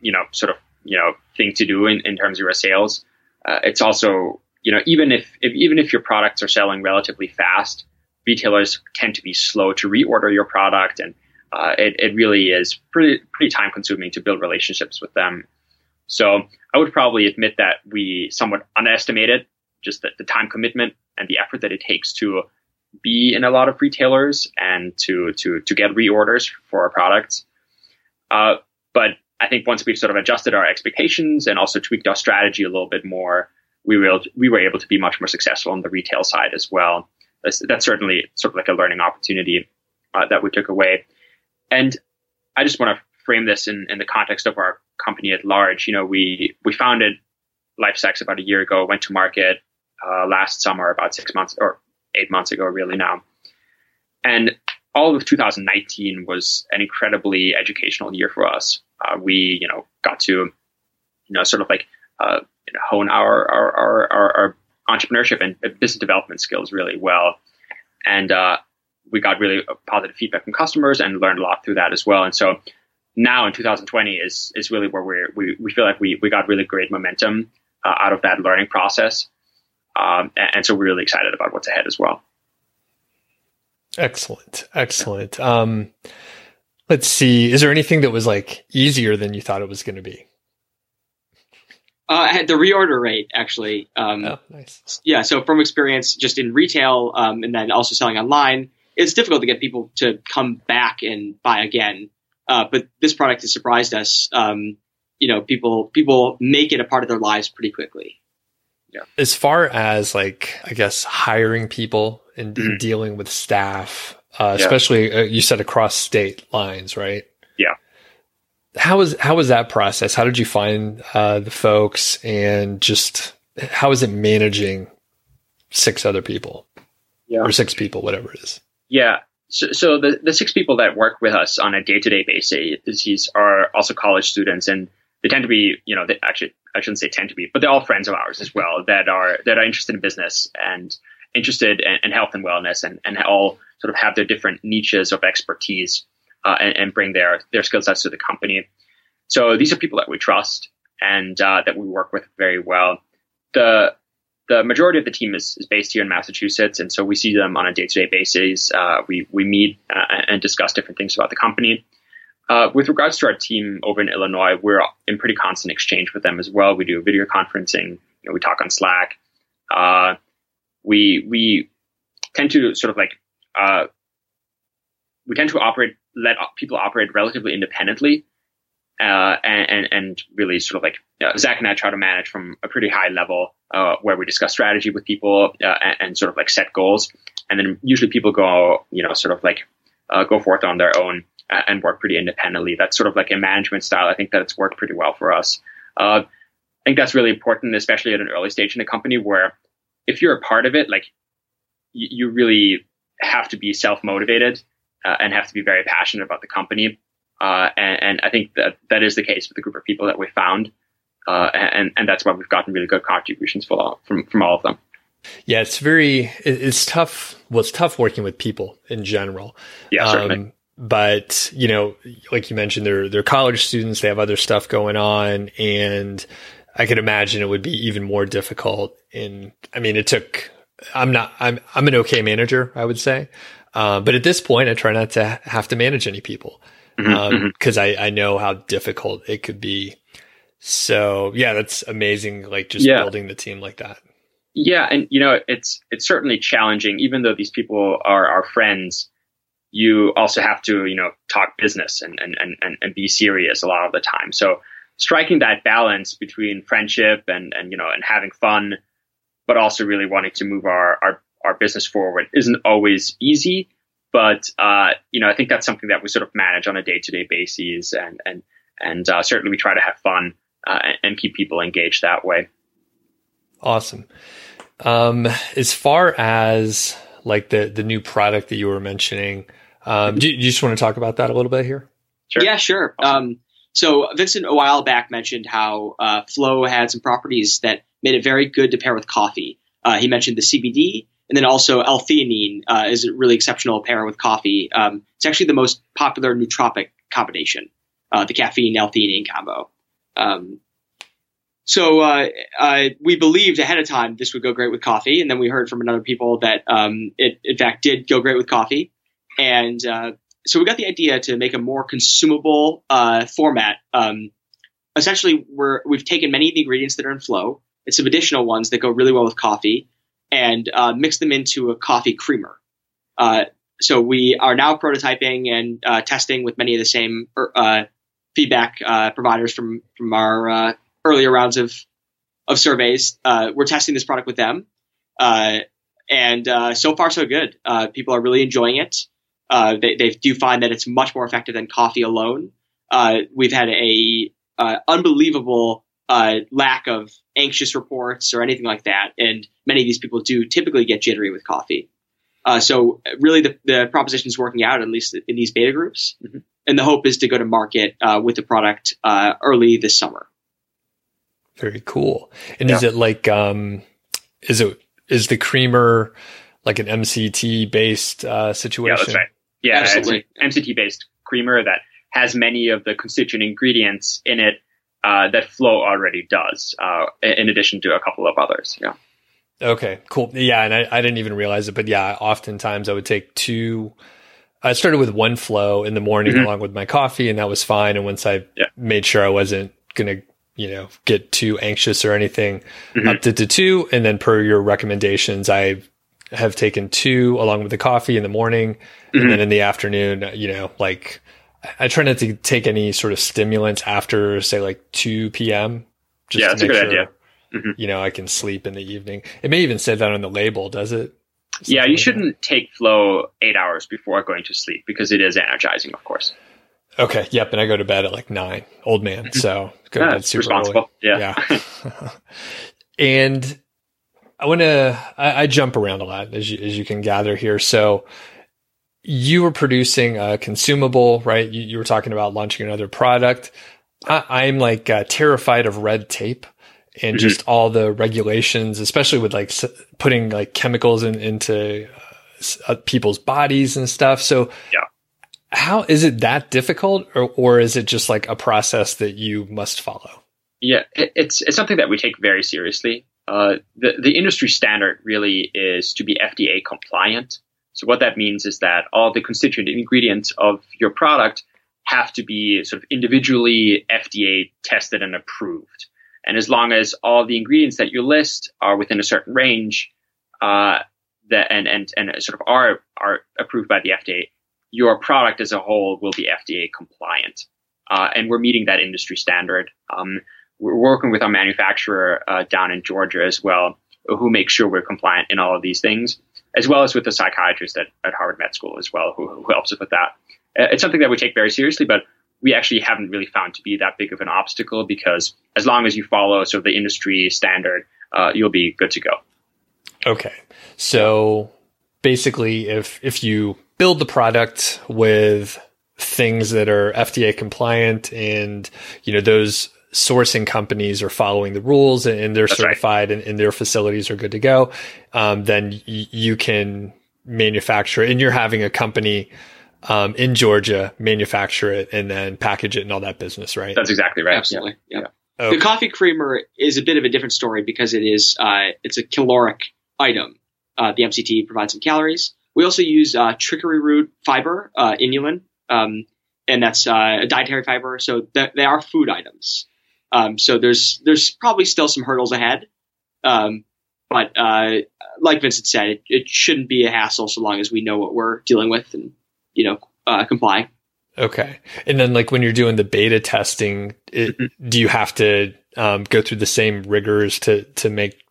you know, sort of you know thing to do in, in terms of your sales. Uh, it's also you know, even if, if even if your products are selling relatively fast, retailers tend to be slow to reorder your product, and uh, it, it really is pretty pretty time consuming to build relationships with them. So I would probably admit that we somewhat underestimated just the, the time commitment and the effort that it takes to be in a lot of retailers and to to to get reorders for our products. Uh, but I think once we've sort of adjusted our expectations and also tweaked our strategy a little bit more, we were we were able to be much more successful on the retail side as well. That's, that's certainly sort of like a learning opportunity uh, that we took away. And I just want to frame this in, in the context of our company at large. You know, we we founded LifeStacks about a year ago, went to market uh, last summer, about six months or eight months ago, really now. And all of 2019 was an incredibly educational year for us. Uh, we, you know, got to, you know, sort of like uh, you know, hone our our, our, our, our entrepreneurship and business development skills really well. And uh, we got really positive feedback from customers and learned a lot through that as well. And so now in 2020 is is really where we we we feel like we we got really great momentum uh, out of that learning process. Um, and, and, so we're really excited about what's ahead as well. Excellent, excellent. Um, let's see. Is there anything that was like easier than you thought it was going to be? Uh, I had the reorder rate actually. Um, oh, nice. Yeah, so from experience, just in retail um, and then also selling online, it's difficult to get people to come back and buy again. Uh, but this product has surprised us. Um, you know, people people make it a part of their lives pretty quickly. Yeah. As far as like, I guess hiring people and, mm-hmm. dealing with staff, uh, yeah. especially uh, you said across state lines, right? Yeah how was how was that process? How did you find uh, the folks, and just how is it managing six other people, yeah. or six people, whatever it is? Yeah. So, so the, the six people that work with us on a day to day basis are also college students, and they tend to be, you know, they actually I shouldn't say tend to be, but they're all friends of ours as well that are that are interested in business and interested in, in health and wellness, and and all sort of have their different niches of expertise uh, and, and, bring their their skill sets to the company. So these are people that we trust and uh, that we work with very well. The the majority of the team is, is based here in Massachusetts, and so we see them on a day to day basis. Uh, we we meet uh, and discuss different things about the company. Uh, with regards to our team over in Illinois, we're in pretty constant exchange with them as well. We do video conferencing. You know, we talk on Slack. Uh, we we tend to sort of like uh, we tend to operate let people operate relatively independently uh, and, and really sort of like uh, Zach and I try to manage from a pretty high level uh, where we discuss strategy with people uh, and, and, sort of like set goals, and then usually people go you know sort of like uh, go forth on their own and work pretty independently. That's sort of like a management style. I think that it's worked pretty well for us. I think that's really important, especially at an early stage in a company where if you're a part of it, like you, you really have to be self motivated and have to be very passionate about the company uh, and, and, I think that that is the case with the group of people that we found. Uh, and, and that's why we've gotten really good contributions from all, from, from all of them. Yeah, it's very, it's tough. Well, it's tough working with people in general. Yeah, certainly. Um, but you know, like you mentioned, they're they're college students. They have other stuff going on, and I could imagine it would be even more difficult. And I mean, it took. I'm not. I'm I'm an okay manager, I would say, uh, but at this point, I try not to have to manage any people because mm-hmm, um, mm-hmm. I, I know how difficult it could be. So yeah, that's amazing. Like just yeah. building the team like that. Yeah, and you know it's it's certainly challenging. Even though these people are our friends, you also have to you know talk business and and and and be serious a lot of the time. So striking that balance between friendship and and you know and having fun, but also really wanting to move our our our business forward isn't always easy. But uh, you know, I think that's something that we sort of manage on a day to day basis, and and and uh, certainly we try to have fun uh, and keep people engaged that way. Awesome. Um, as far as like the the new product that you were mentioning, um, do, you, do, you, just want to talk about that a little bit here? Sure. Yeah, sure. Um, so Vincent a while back mentioned how uh, Flow had some properties that made it very good to pair with coffee. Uh, he mentioned the CBD and then also L-theanine uh, is a really exceptional pair with coffee. Um, it's actually the most popular nootropic combination, uh, the caffeine L-theanine combo. Um, so uh, uh, we believed ahead of time this would go great with coffee, and then we heard from another people that um, it in fact did go great with coffee, and uh, so we got the idea to make a more consumable uh, format. Um, essentially, we're, we've taken many of the ingredients that are in Flow and some additional ones that go really well with coffee, and uh, mix them into a coffee creamer. Uh, so we are now prototyping and uh, testing with many of the same er, uh, feedback uh, providers from from our uh, earlier rounds of of surveys. we're testing this product with them, and so far so good. people are really enjoying it. They, they, do find that it's much more effective than coffee alone. we've had a unbelievable uh, lack of anxious reports or anything like that. And many of these people do typically get jittery with coffee. Uh, so really the, the proposition is working out, at least in these beta groups. Mm-hmm. And the hope is to go to market uh, with the product uh, early this summer. Very cool. And yeah. is it like, um, is it, is the creamer like an MCT based uh, situation? Yeah, that's right. Yeah, Absolutely. it's an MCT based creamer that has many of the constituent ingredients in it uh, that Flow already does, uh, in addition to a couple of others. Yeah. Okay, cool. Yeah, and I, I, didn't even realize it, but yeah, oftentimes I would take two. I started with one flow in the morning mm-hmm. along with my coffee, and that was fine. And once I yeah. made sure I wasn't gonna, you know, get too anxious or anything, mm-hmm. upped it to two. And then per your recommendations, I have taken two along with the coffee in the morning, mm-hmm. and then in the afternoon, you know, like I try not to take any sort of stimulants after say like 2 p.m. Just yeah, that's a good sure, idea. Mm-hmm. You know, I can sleep in the evening. It may even say that on the label, does it? Something yeah, you like shouldn't that. take flow eight hours before going to sleep because it is energizing, of course. Okay. Yep. And I go to bed at like nine. Old man. Mm-hmm. So go yeah, to bed super responsible. Early. Yeah. yeah. and I want to. I, I, jump around a lot as you, as you can gather here. So you were producing a consumable, right? You, you were talking about launching another product. I, am like uh, terrified of red tape and mm-hmm. just all the regulations, especially with like putting like chemicals in, into uh, people's bodies and stuff. So, yeah. How is it that difficult, or, or is it just like a process that you must follow? Yeah, it, it's it's something that we take very seriously. uh, the the industry standard really is to be FDA compliant. So what that means is that all the constituent ingredients of your product have to be sort of individually FDA tested and approved. And as long as all the ingredients that you list are within a certain range, uh, that and, and and sort of are are approved by the FDA, your product as a whole will be FDA compliant. Uh, and we're meeting that industry standard. Um, we're working with our manufacturer uh, down in Georgia as well, who makes sure we're compliant in all of these things, as well as with the psychiatrist at, at Harvard Med School as well, who, who helps us with that. Uh, it's something that we take very seriously, but we actually haven't really found to be that big of an obstacle because as long as you follow sort of the industry standard, uh, you'll be good to go. Okay, so basically, if if you build the product with things that are FDA compliant and you know those sourcing companies are following the rules and they're That's certified right. and, and, their facilities are good to go, um, then y- you can manufacture it. And you're having a company um, in Georgia manufacture it and then package it and all that business, right? That's exactly right. Absolutely. Yeah. yeah. Okay. The coffee creamer is a bit of a different story because it is uh, it's a caloric item. Uh, the MCT provides some calories. We also use uh, chicory root fiber, uh, inulin, um, and that's uh, a dietary fiber. So th- they are food items. Um, so there's there's probably still some hurdles ahead, um, but uh, like Vincent said, it, it, shouldn't be a hassle so long as we know what we're dealing with and you know uh, comply. Okay, and then like when you're doing the beta testing, it, mm-hmm. do you have to um, go through the same rigors to to make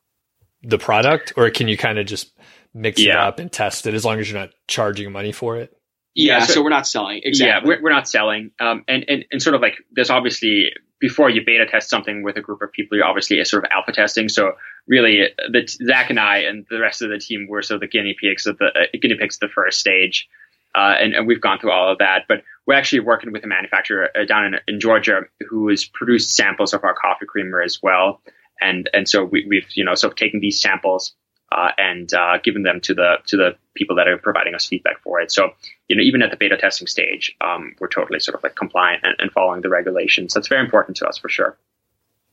the product, or can you kind of just mix yeah. it up and test it as long as you're not charging money for it? Yeah, yeah so, so, we're not selling. Exactly. Yeah, we're, we're not selling. Um, and, and, and sort of like there's obviously before you beta test something with a group of people, you're obviously a sort of alpha testing. So really, the, Zach and I and the rest of the team were sort of the guinea pigs of the uh, guinea pigs of the first stage, uh, and, and, we've gone through all of that. But we're actually working with a manufacturer uh, down in, in, Georgia who has produced samples of our coffee creamer as well, and and so we, we've you know sort of taken these samples uh, and uh, giving them to the to the people that are providing us feedback for it. So you know, even at the beta testing stage, um, we're totally sort of like compliant and, and, following the regulations. That's very important to us for sure.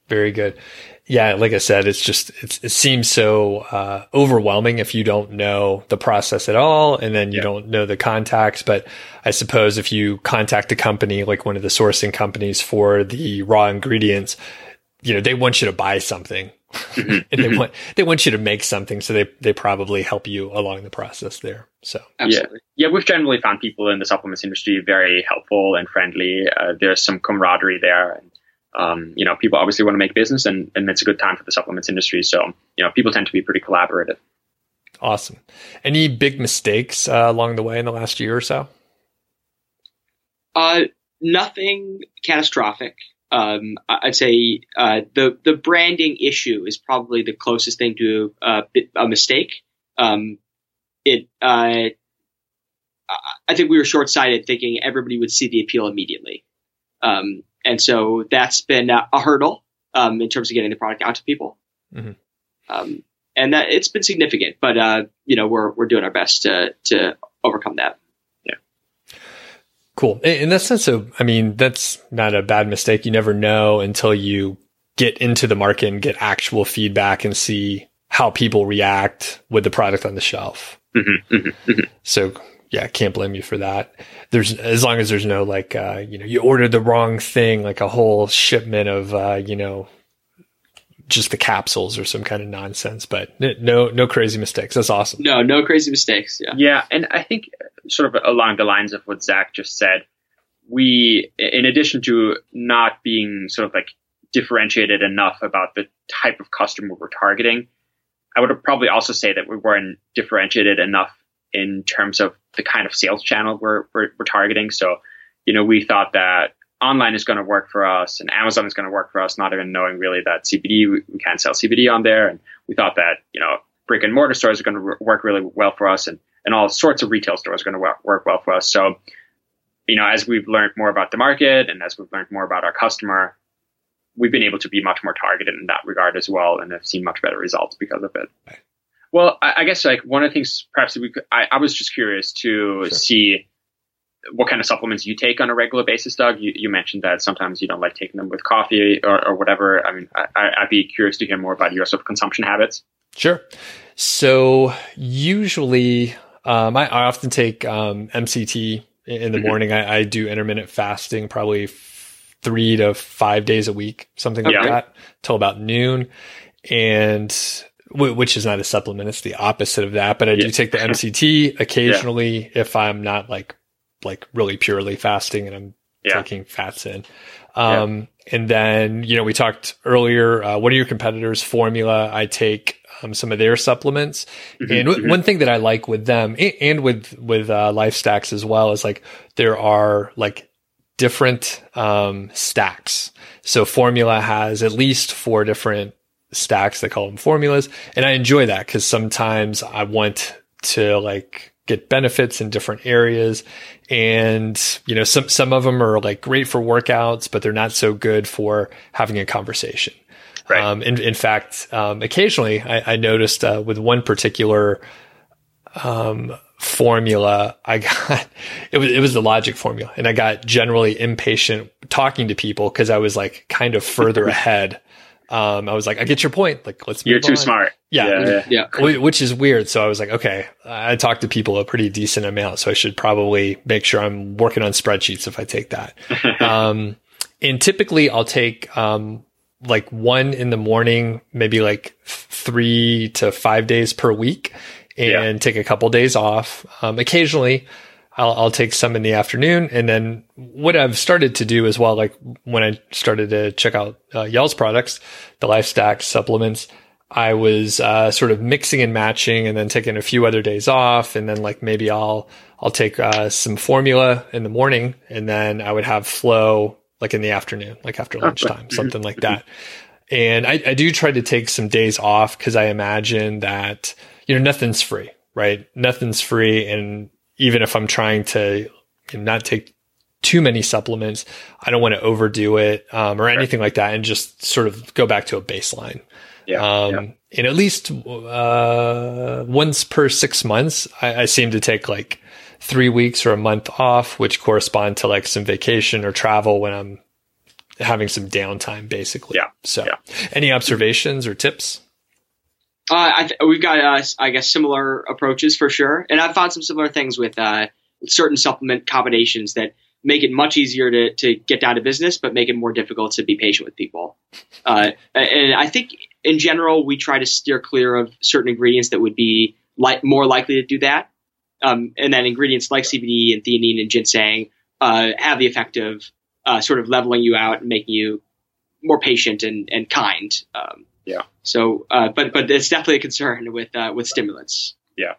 Very good. Yeah, like I said, it's just it's, it seems so uh, overwhelming if you don't know the process at all, and then you yeah. don't know the contacts. But I suppose if you contact a company like one of the sourcing companies for the raw ingredients, you know they want you to buy something mm-hmm. and they mm-hmm. want they want you to make something, so they they probably help you along the process there. So Absolutely. yeah, yeah, we've generally found people in the supplements industry very helpful and friendly. Uh, there's some camaraderie there, and um, you know, people obviously want to make business, and and it's a good time for the supplements industry. So you know, people tend to be pretty collaborative. Awesome. Any big mistakes uh, along the way in the last year or so? Uh, nothing catastrophic um, I'd say uh, the the branding issue is probably the closest thing to a, a mistake. Um, it uh, I think we were short sighted thinking everybody would see the appeal immediately, um, and so that's been a, a hurdle um, in terms of getting the product out to people. Mm-hmm. Um, and that it's been significant, but uh, you know we're we're doing our best to to overcome that. Cool. In that sense, so I mean, that's not a bad mistake. You never know until you get into the market and get actual feedback and see how people react with the product on the shelf. Mm-hmm, mm-hmm, mm-hmm. So yeah, can't blame you for that. There's as long as there's no like uh, you know you ordered the wrong thing, like a whole shipment of uh, you know just the capsules or some kind of nonsense. But no no crazy mistakes. That's awesome. No no crazy mistakes. Yeah yeah, and I think sort of along the lines of what Zach just said, we, in addition to not being sort of like differentiated enough about the type of customer we're targeting, I would probably also say that we weren't differentiated enough in terms of the kind of sales channel we're, we're, we're targeting. So, you know, we thought that online is going to work for us and Amazon is going to work for us, not even knowing really that CBD, we, we can't sell CBD on there. And we thought that, you know, brick and mortar stores are going to work really well for us. And and all sorts of retail stores are going to work, well for us. So, you know, as we've learned more about the market and as we've learned more about our customer, we've been able to be much more targeted in that regard as well, and have seen much better results because of it. Well, I, I guess like one of the things perhaps we could, I, I was just curious to sure. see what kind of supplements you take on a regular basis, Doug. You, you mentioned that sometimes you don't like taking them with coffee or, or whatever. I mean, I, would be curious to hear more about your sort of consumption habits. Sure. So usually, um, I, I, often take um, MCT in the mm-hmm. morning. I, I, do intermittent fasting, probably f- three to five days a week, something like yeah. that, till about noon. And which is not a supplement. It's the opposite of that. But I yeah. do take the MCT occasionally yeah. if I'm not like like really purely fasting and I'm taking fats in. Um, and then you know we talked earlier. Uh, what are your competitors' formula? I take um, some of their supplements, mm-hmm, and w- mm-hmm. one thing that I like with them and, and with with uh, LifeStacks as well is like there are like different um, stacks. So formula has at least four different stacks. They call them formulas. And I enjoy that because sometimes I want to like get benefits in different areas. And, you know, some, some of them are like great for workouts, but they're not so good for having a conversation. Right. Um, in, in fact, um, occasionally I, I noticed uh, with one particular um, formula, I got it was it was the logic formula, and I got generally impatient talking to people because I was like kind of further ahead um, I was like, I get your point. Like, let's. You're too on. smart. Yeah, yeah, yeah. Which is weird. So I was like, okay, I talk to people a pretty decent amount, so I should probably make sure I'm working on spreadsheets if I take that. um, and typically, I'll take um, like one in the morning, maybe like three to five days per week, and yeah. take a couple days off. Um, occasionally, I'll, I'll take some in the afternoon. And then what I've started to do as well, like when I started to check out uh, Yell's products, the LifeStack supplements, I was uh, sort of mixing and matching and then taking a few other days off. And then like maybe I'll, I'll take uh, some formula in the morning and then I would have flow like in the afternoon, like after lunchtime, something like that. And I, I do try to take some days off because I imagine that, you know, nothing's free, right? Nothing's free. And even if I'm trying to not take too many supplements, I don't want to overdo it um, or anything like that, and just sort of go back to a baseline. Yeah, um, yeah. And at least uh, once per six months, I, I, seem to take like three weeks or a month off, which correspond to like some vacation or travel when I'm having some downtime, basically. Yeah. So, yeah. any observations or tips? Uh, th- we've got, uh, I guess, similar approaches for sure, and I've found some similar things with uh, certain supplement combinations that make it much easier to, to get down to business, but make it more difficult to be patient with people. Uh, and I think, in general, we try to steer clear of certain ingredients that would be li- more likely to do that, um, and then ingredients like CBD and theanine and ginseng uh, have the effect of uh, sort of leveling you out and making you more patient and, and kind. Um, yeah. So, uh, but but it's definitely a concern with uh, with stimulants. Yeah.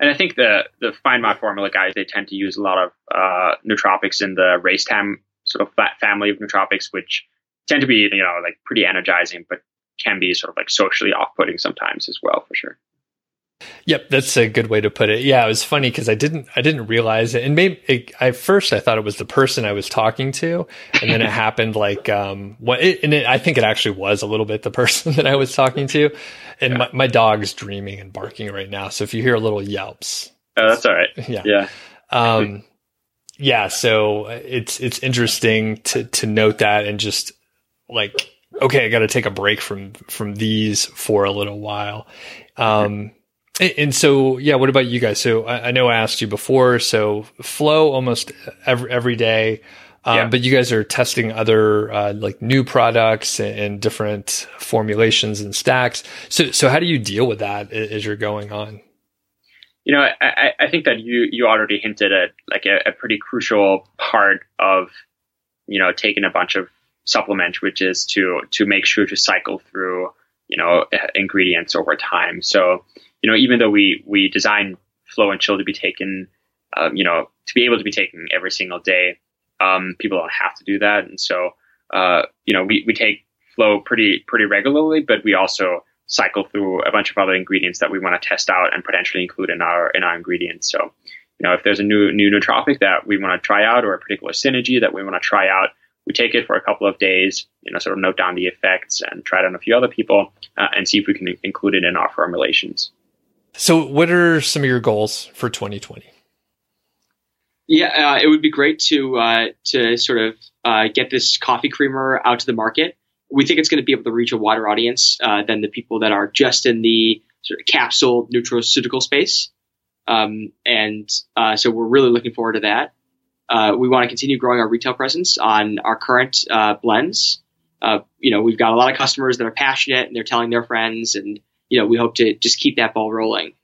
And I think the the Find My Formula guys they tend to use a lot of uh, nootropics in the Racetam sort of family of nootropics, which tend to be you know like pretty energizing, but can be sort of like socially off putting sometimes as well, for sure. Yep, that's a good way to put it. Yeah, it was funny because I didn't I didn't realize it, and maybe it, at first I thought it was the person I was talking to, and then it happened like um what it, and it, I think it actually was a little bit the person that I was talking to, and yeah. my, my dog's dreaming and barking right now, so if you hear a little yelps, oh, that's all right. Yeah, yeah, um, yeah. So it's it's interesting to to note that and just like okay, I got to take a break from from these for a little while. Um, and so, yeah, what about you guys? So I, I know I asked you before. So flow almost every every day, um, yeah. but you guys are testing other uh, like new products and, different formulations and stacks. So so how do you deal with that as you're going on? You know, I, I think that you you already hinted at like a, a pretty crucial part of you know taking a bunch of supplements, which is to to make sure to cycle through you know ingredients over time. So you know, even though we we design flow and chill to be taken, um, you know, to be able to be taken every single day, um, people don't have to do that, and so uh, you know, we we take flow pretty pretty regularly, but we also cycle through a bunch of other ingredients that we want to test out and potentially include in our in our ingredients. So, you know, if there's a new new nootropic that we want to try out or a particular synergy that we want to try out, we take it for a couple of days, you know, sort of note down the effects and try it on a few other people uh, and see if we can include it in our formulations. So, what are some of your goals for 2020? Yeah, uh, it would be great to uh, to sort of uh, get this coffee creamer out to the market. We think it's going to be able to reach a wider audience uh, than the people that are just in the sort of capsule nutraceutical space. Um, and uh, so we're really looking forward to that. Uh, we want to continue growing our retail presence on our current blends. you know, we've got a lot of customers that are passionate and they're telling their friends, and you know, we hope to just keep that ball rolling.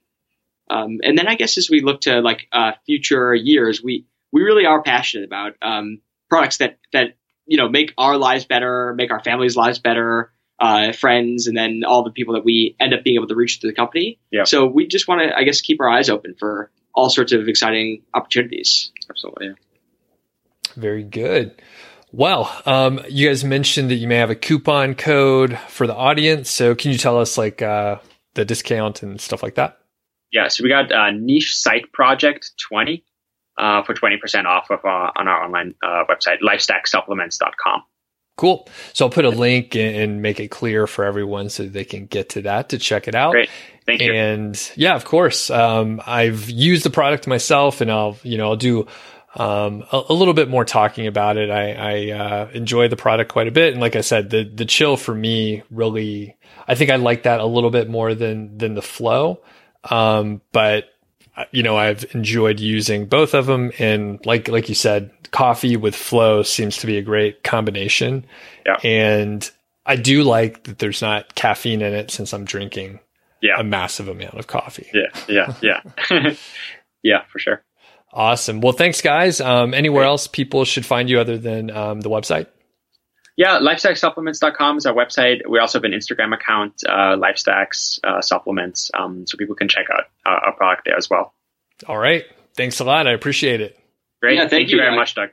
Um, and then I guess as we look to like uh, future years, we we really are passionate about um, products that that you know make our lives better, make our families' lives better, uh, friends, and then all the people that we end up being able to reach through the company. Yeah. So we just want to, I guess, keep our eyes open for all sorts of exciting opportunities. Absolutely. Yeah. Very good. Well, um, you guys mentioned that you may have a coupon code for the audience. So can you tell us like uh, the discount and stuff like that? yeah, so we got uh, niche site project 20 uh, for 20% off of uh, on our online uh, website, lifestacksupplements.com. Cool. So I'll put a link and make it clear for everyone so they can get to that to check it out. Great. Thank you. And yeah, of course. Um, I've used the product myself and I'll, you know, I'll do um, a, a, little bit more talking about it. I, I uh, enjoy the product quite a bit. And like I said, the, the chill for me really, I think I like that a little bit more than, than the flow. Um, but you know, I've enjoyed using both of them. And like, like you said, coffee with flow seems to be a great combination. Yeah. And I do like that there's not caffeine in it since I'm drinking yeah. a massive amount of coffee. Yeah. Yeah. Yeah. yeah, for sure. Awesome. Well, thanks guys. Um, anywhere else people should find you other than, um, the website? Yeah, lifestacksupplements.com is our website. We also have an Instagram account, uh, Lifestacks uh, Supplements, um, so people can check out our, our, product there as well. All right. Thanks a lot. I appreciate it. Great. Yeah, thank, thank, you, you very much, Doug.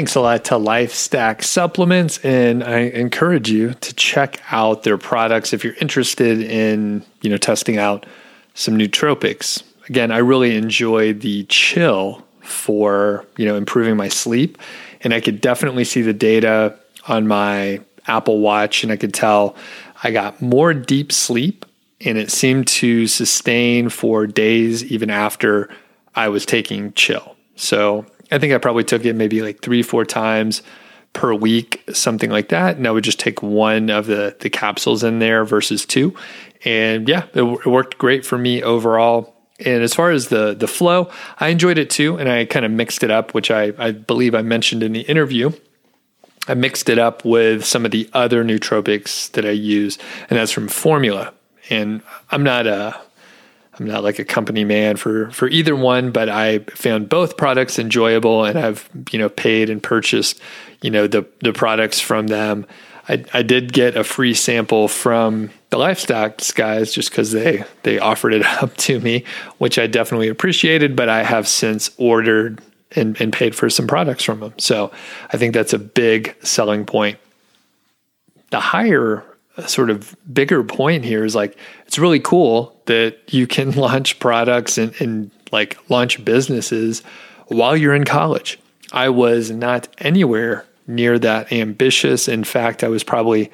Thanks a lot to LifeStack Supplements, and I encourage you to check out their products if you're interested in, you know, testing out some nootropics again, I really enjoy the chill for, you know, improving my sleep. And I could definitely see the data on my Apple Watch and I could tell I got more deep sleep and it seemed to sustain for days even after I was taking chill. So I think I probably took it maybe like three, four times per week, something like that. And I would just take one of the, the capsules in there versus two. And yeah, it, it worked great for me overall. And as far as the the flow, I enjoyed it too, and I kind of mixed it up, which I, I believe I mentioned in the interview. I mixed it up with some of the other nootropics that I use, and that's from Formula. And I'm not a I'm not like a company man for for either one, but I found both products enjoyable, and I've you know paid and purchased you know the the products from them. I, I did get a free sample from the LifeStack guys just because they they offered it up to me, which I definitely appreciated. But I have since ordered and, and paid for some products from them, so I think that's a big selling point. The higher sort of bigger point here is like it's really cool that you can launch products and, and like launch businesses while you're in college. I was not anywhere near that ambitious. In fact, I was probably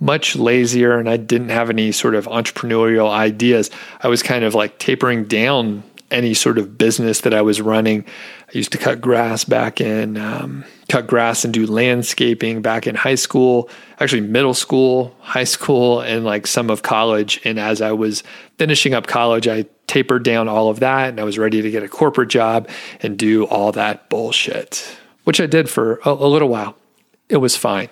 much lazier and I didn't have any sort of entrepreneurial ideas. I was kind of like tapering down any sort of business that I was running. I used to cut grass back in, um, cut grass and do landscaping back in high school, actually middle school, high school, and like some of college. And as I was finishing up college, I tapered down all of that and I was ready to get a corporate job and do all that bullshit, which I did for a, a little while it was fine.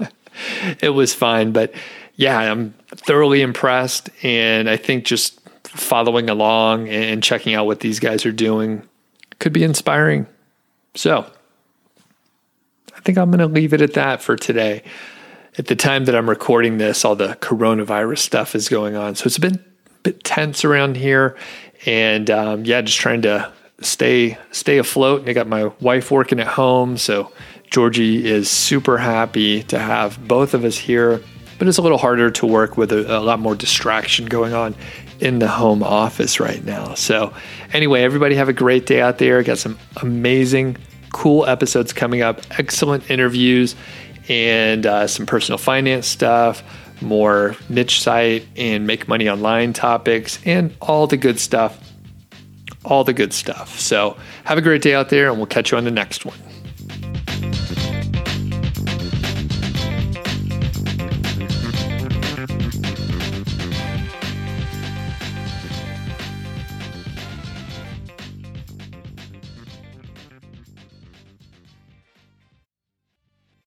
it was fine. But yeah, I'm thoroughly impressed. And I think just following along and checking out what these guys are doing could be inspiring. So I think I'm going to leave it at that for today. At the time that I'm recording this, all the coronavirus stuff is going on. So it's been a bit tense around here. And um, yeah, just trying to stay stay afloat. And I got my wife working at home, so Georgie is super happy to have both of us here, but it's a little harder to work with a, a lot more distraction going on in the home office right now. So, anyway, everybody have a great day out there. Got some amazing, cool episodes coming up, excellent interviews, and uh, some personal finance stuff. more niche site and make money online topics, and all the good stuff. All the good stuff. So, have a great day out there, and we'll catch you on the next one.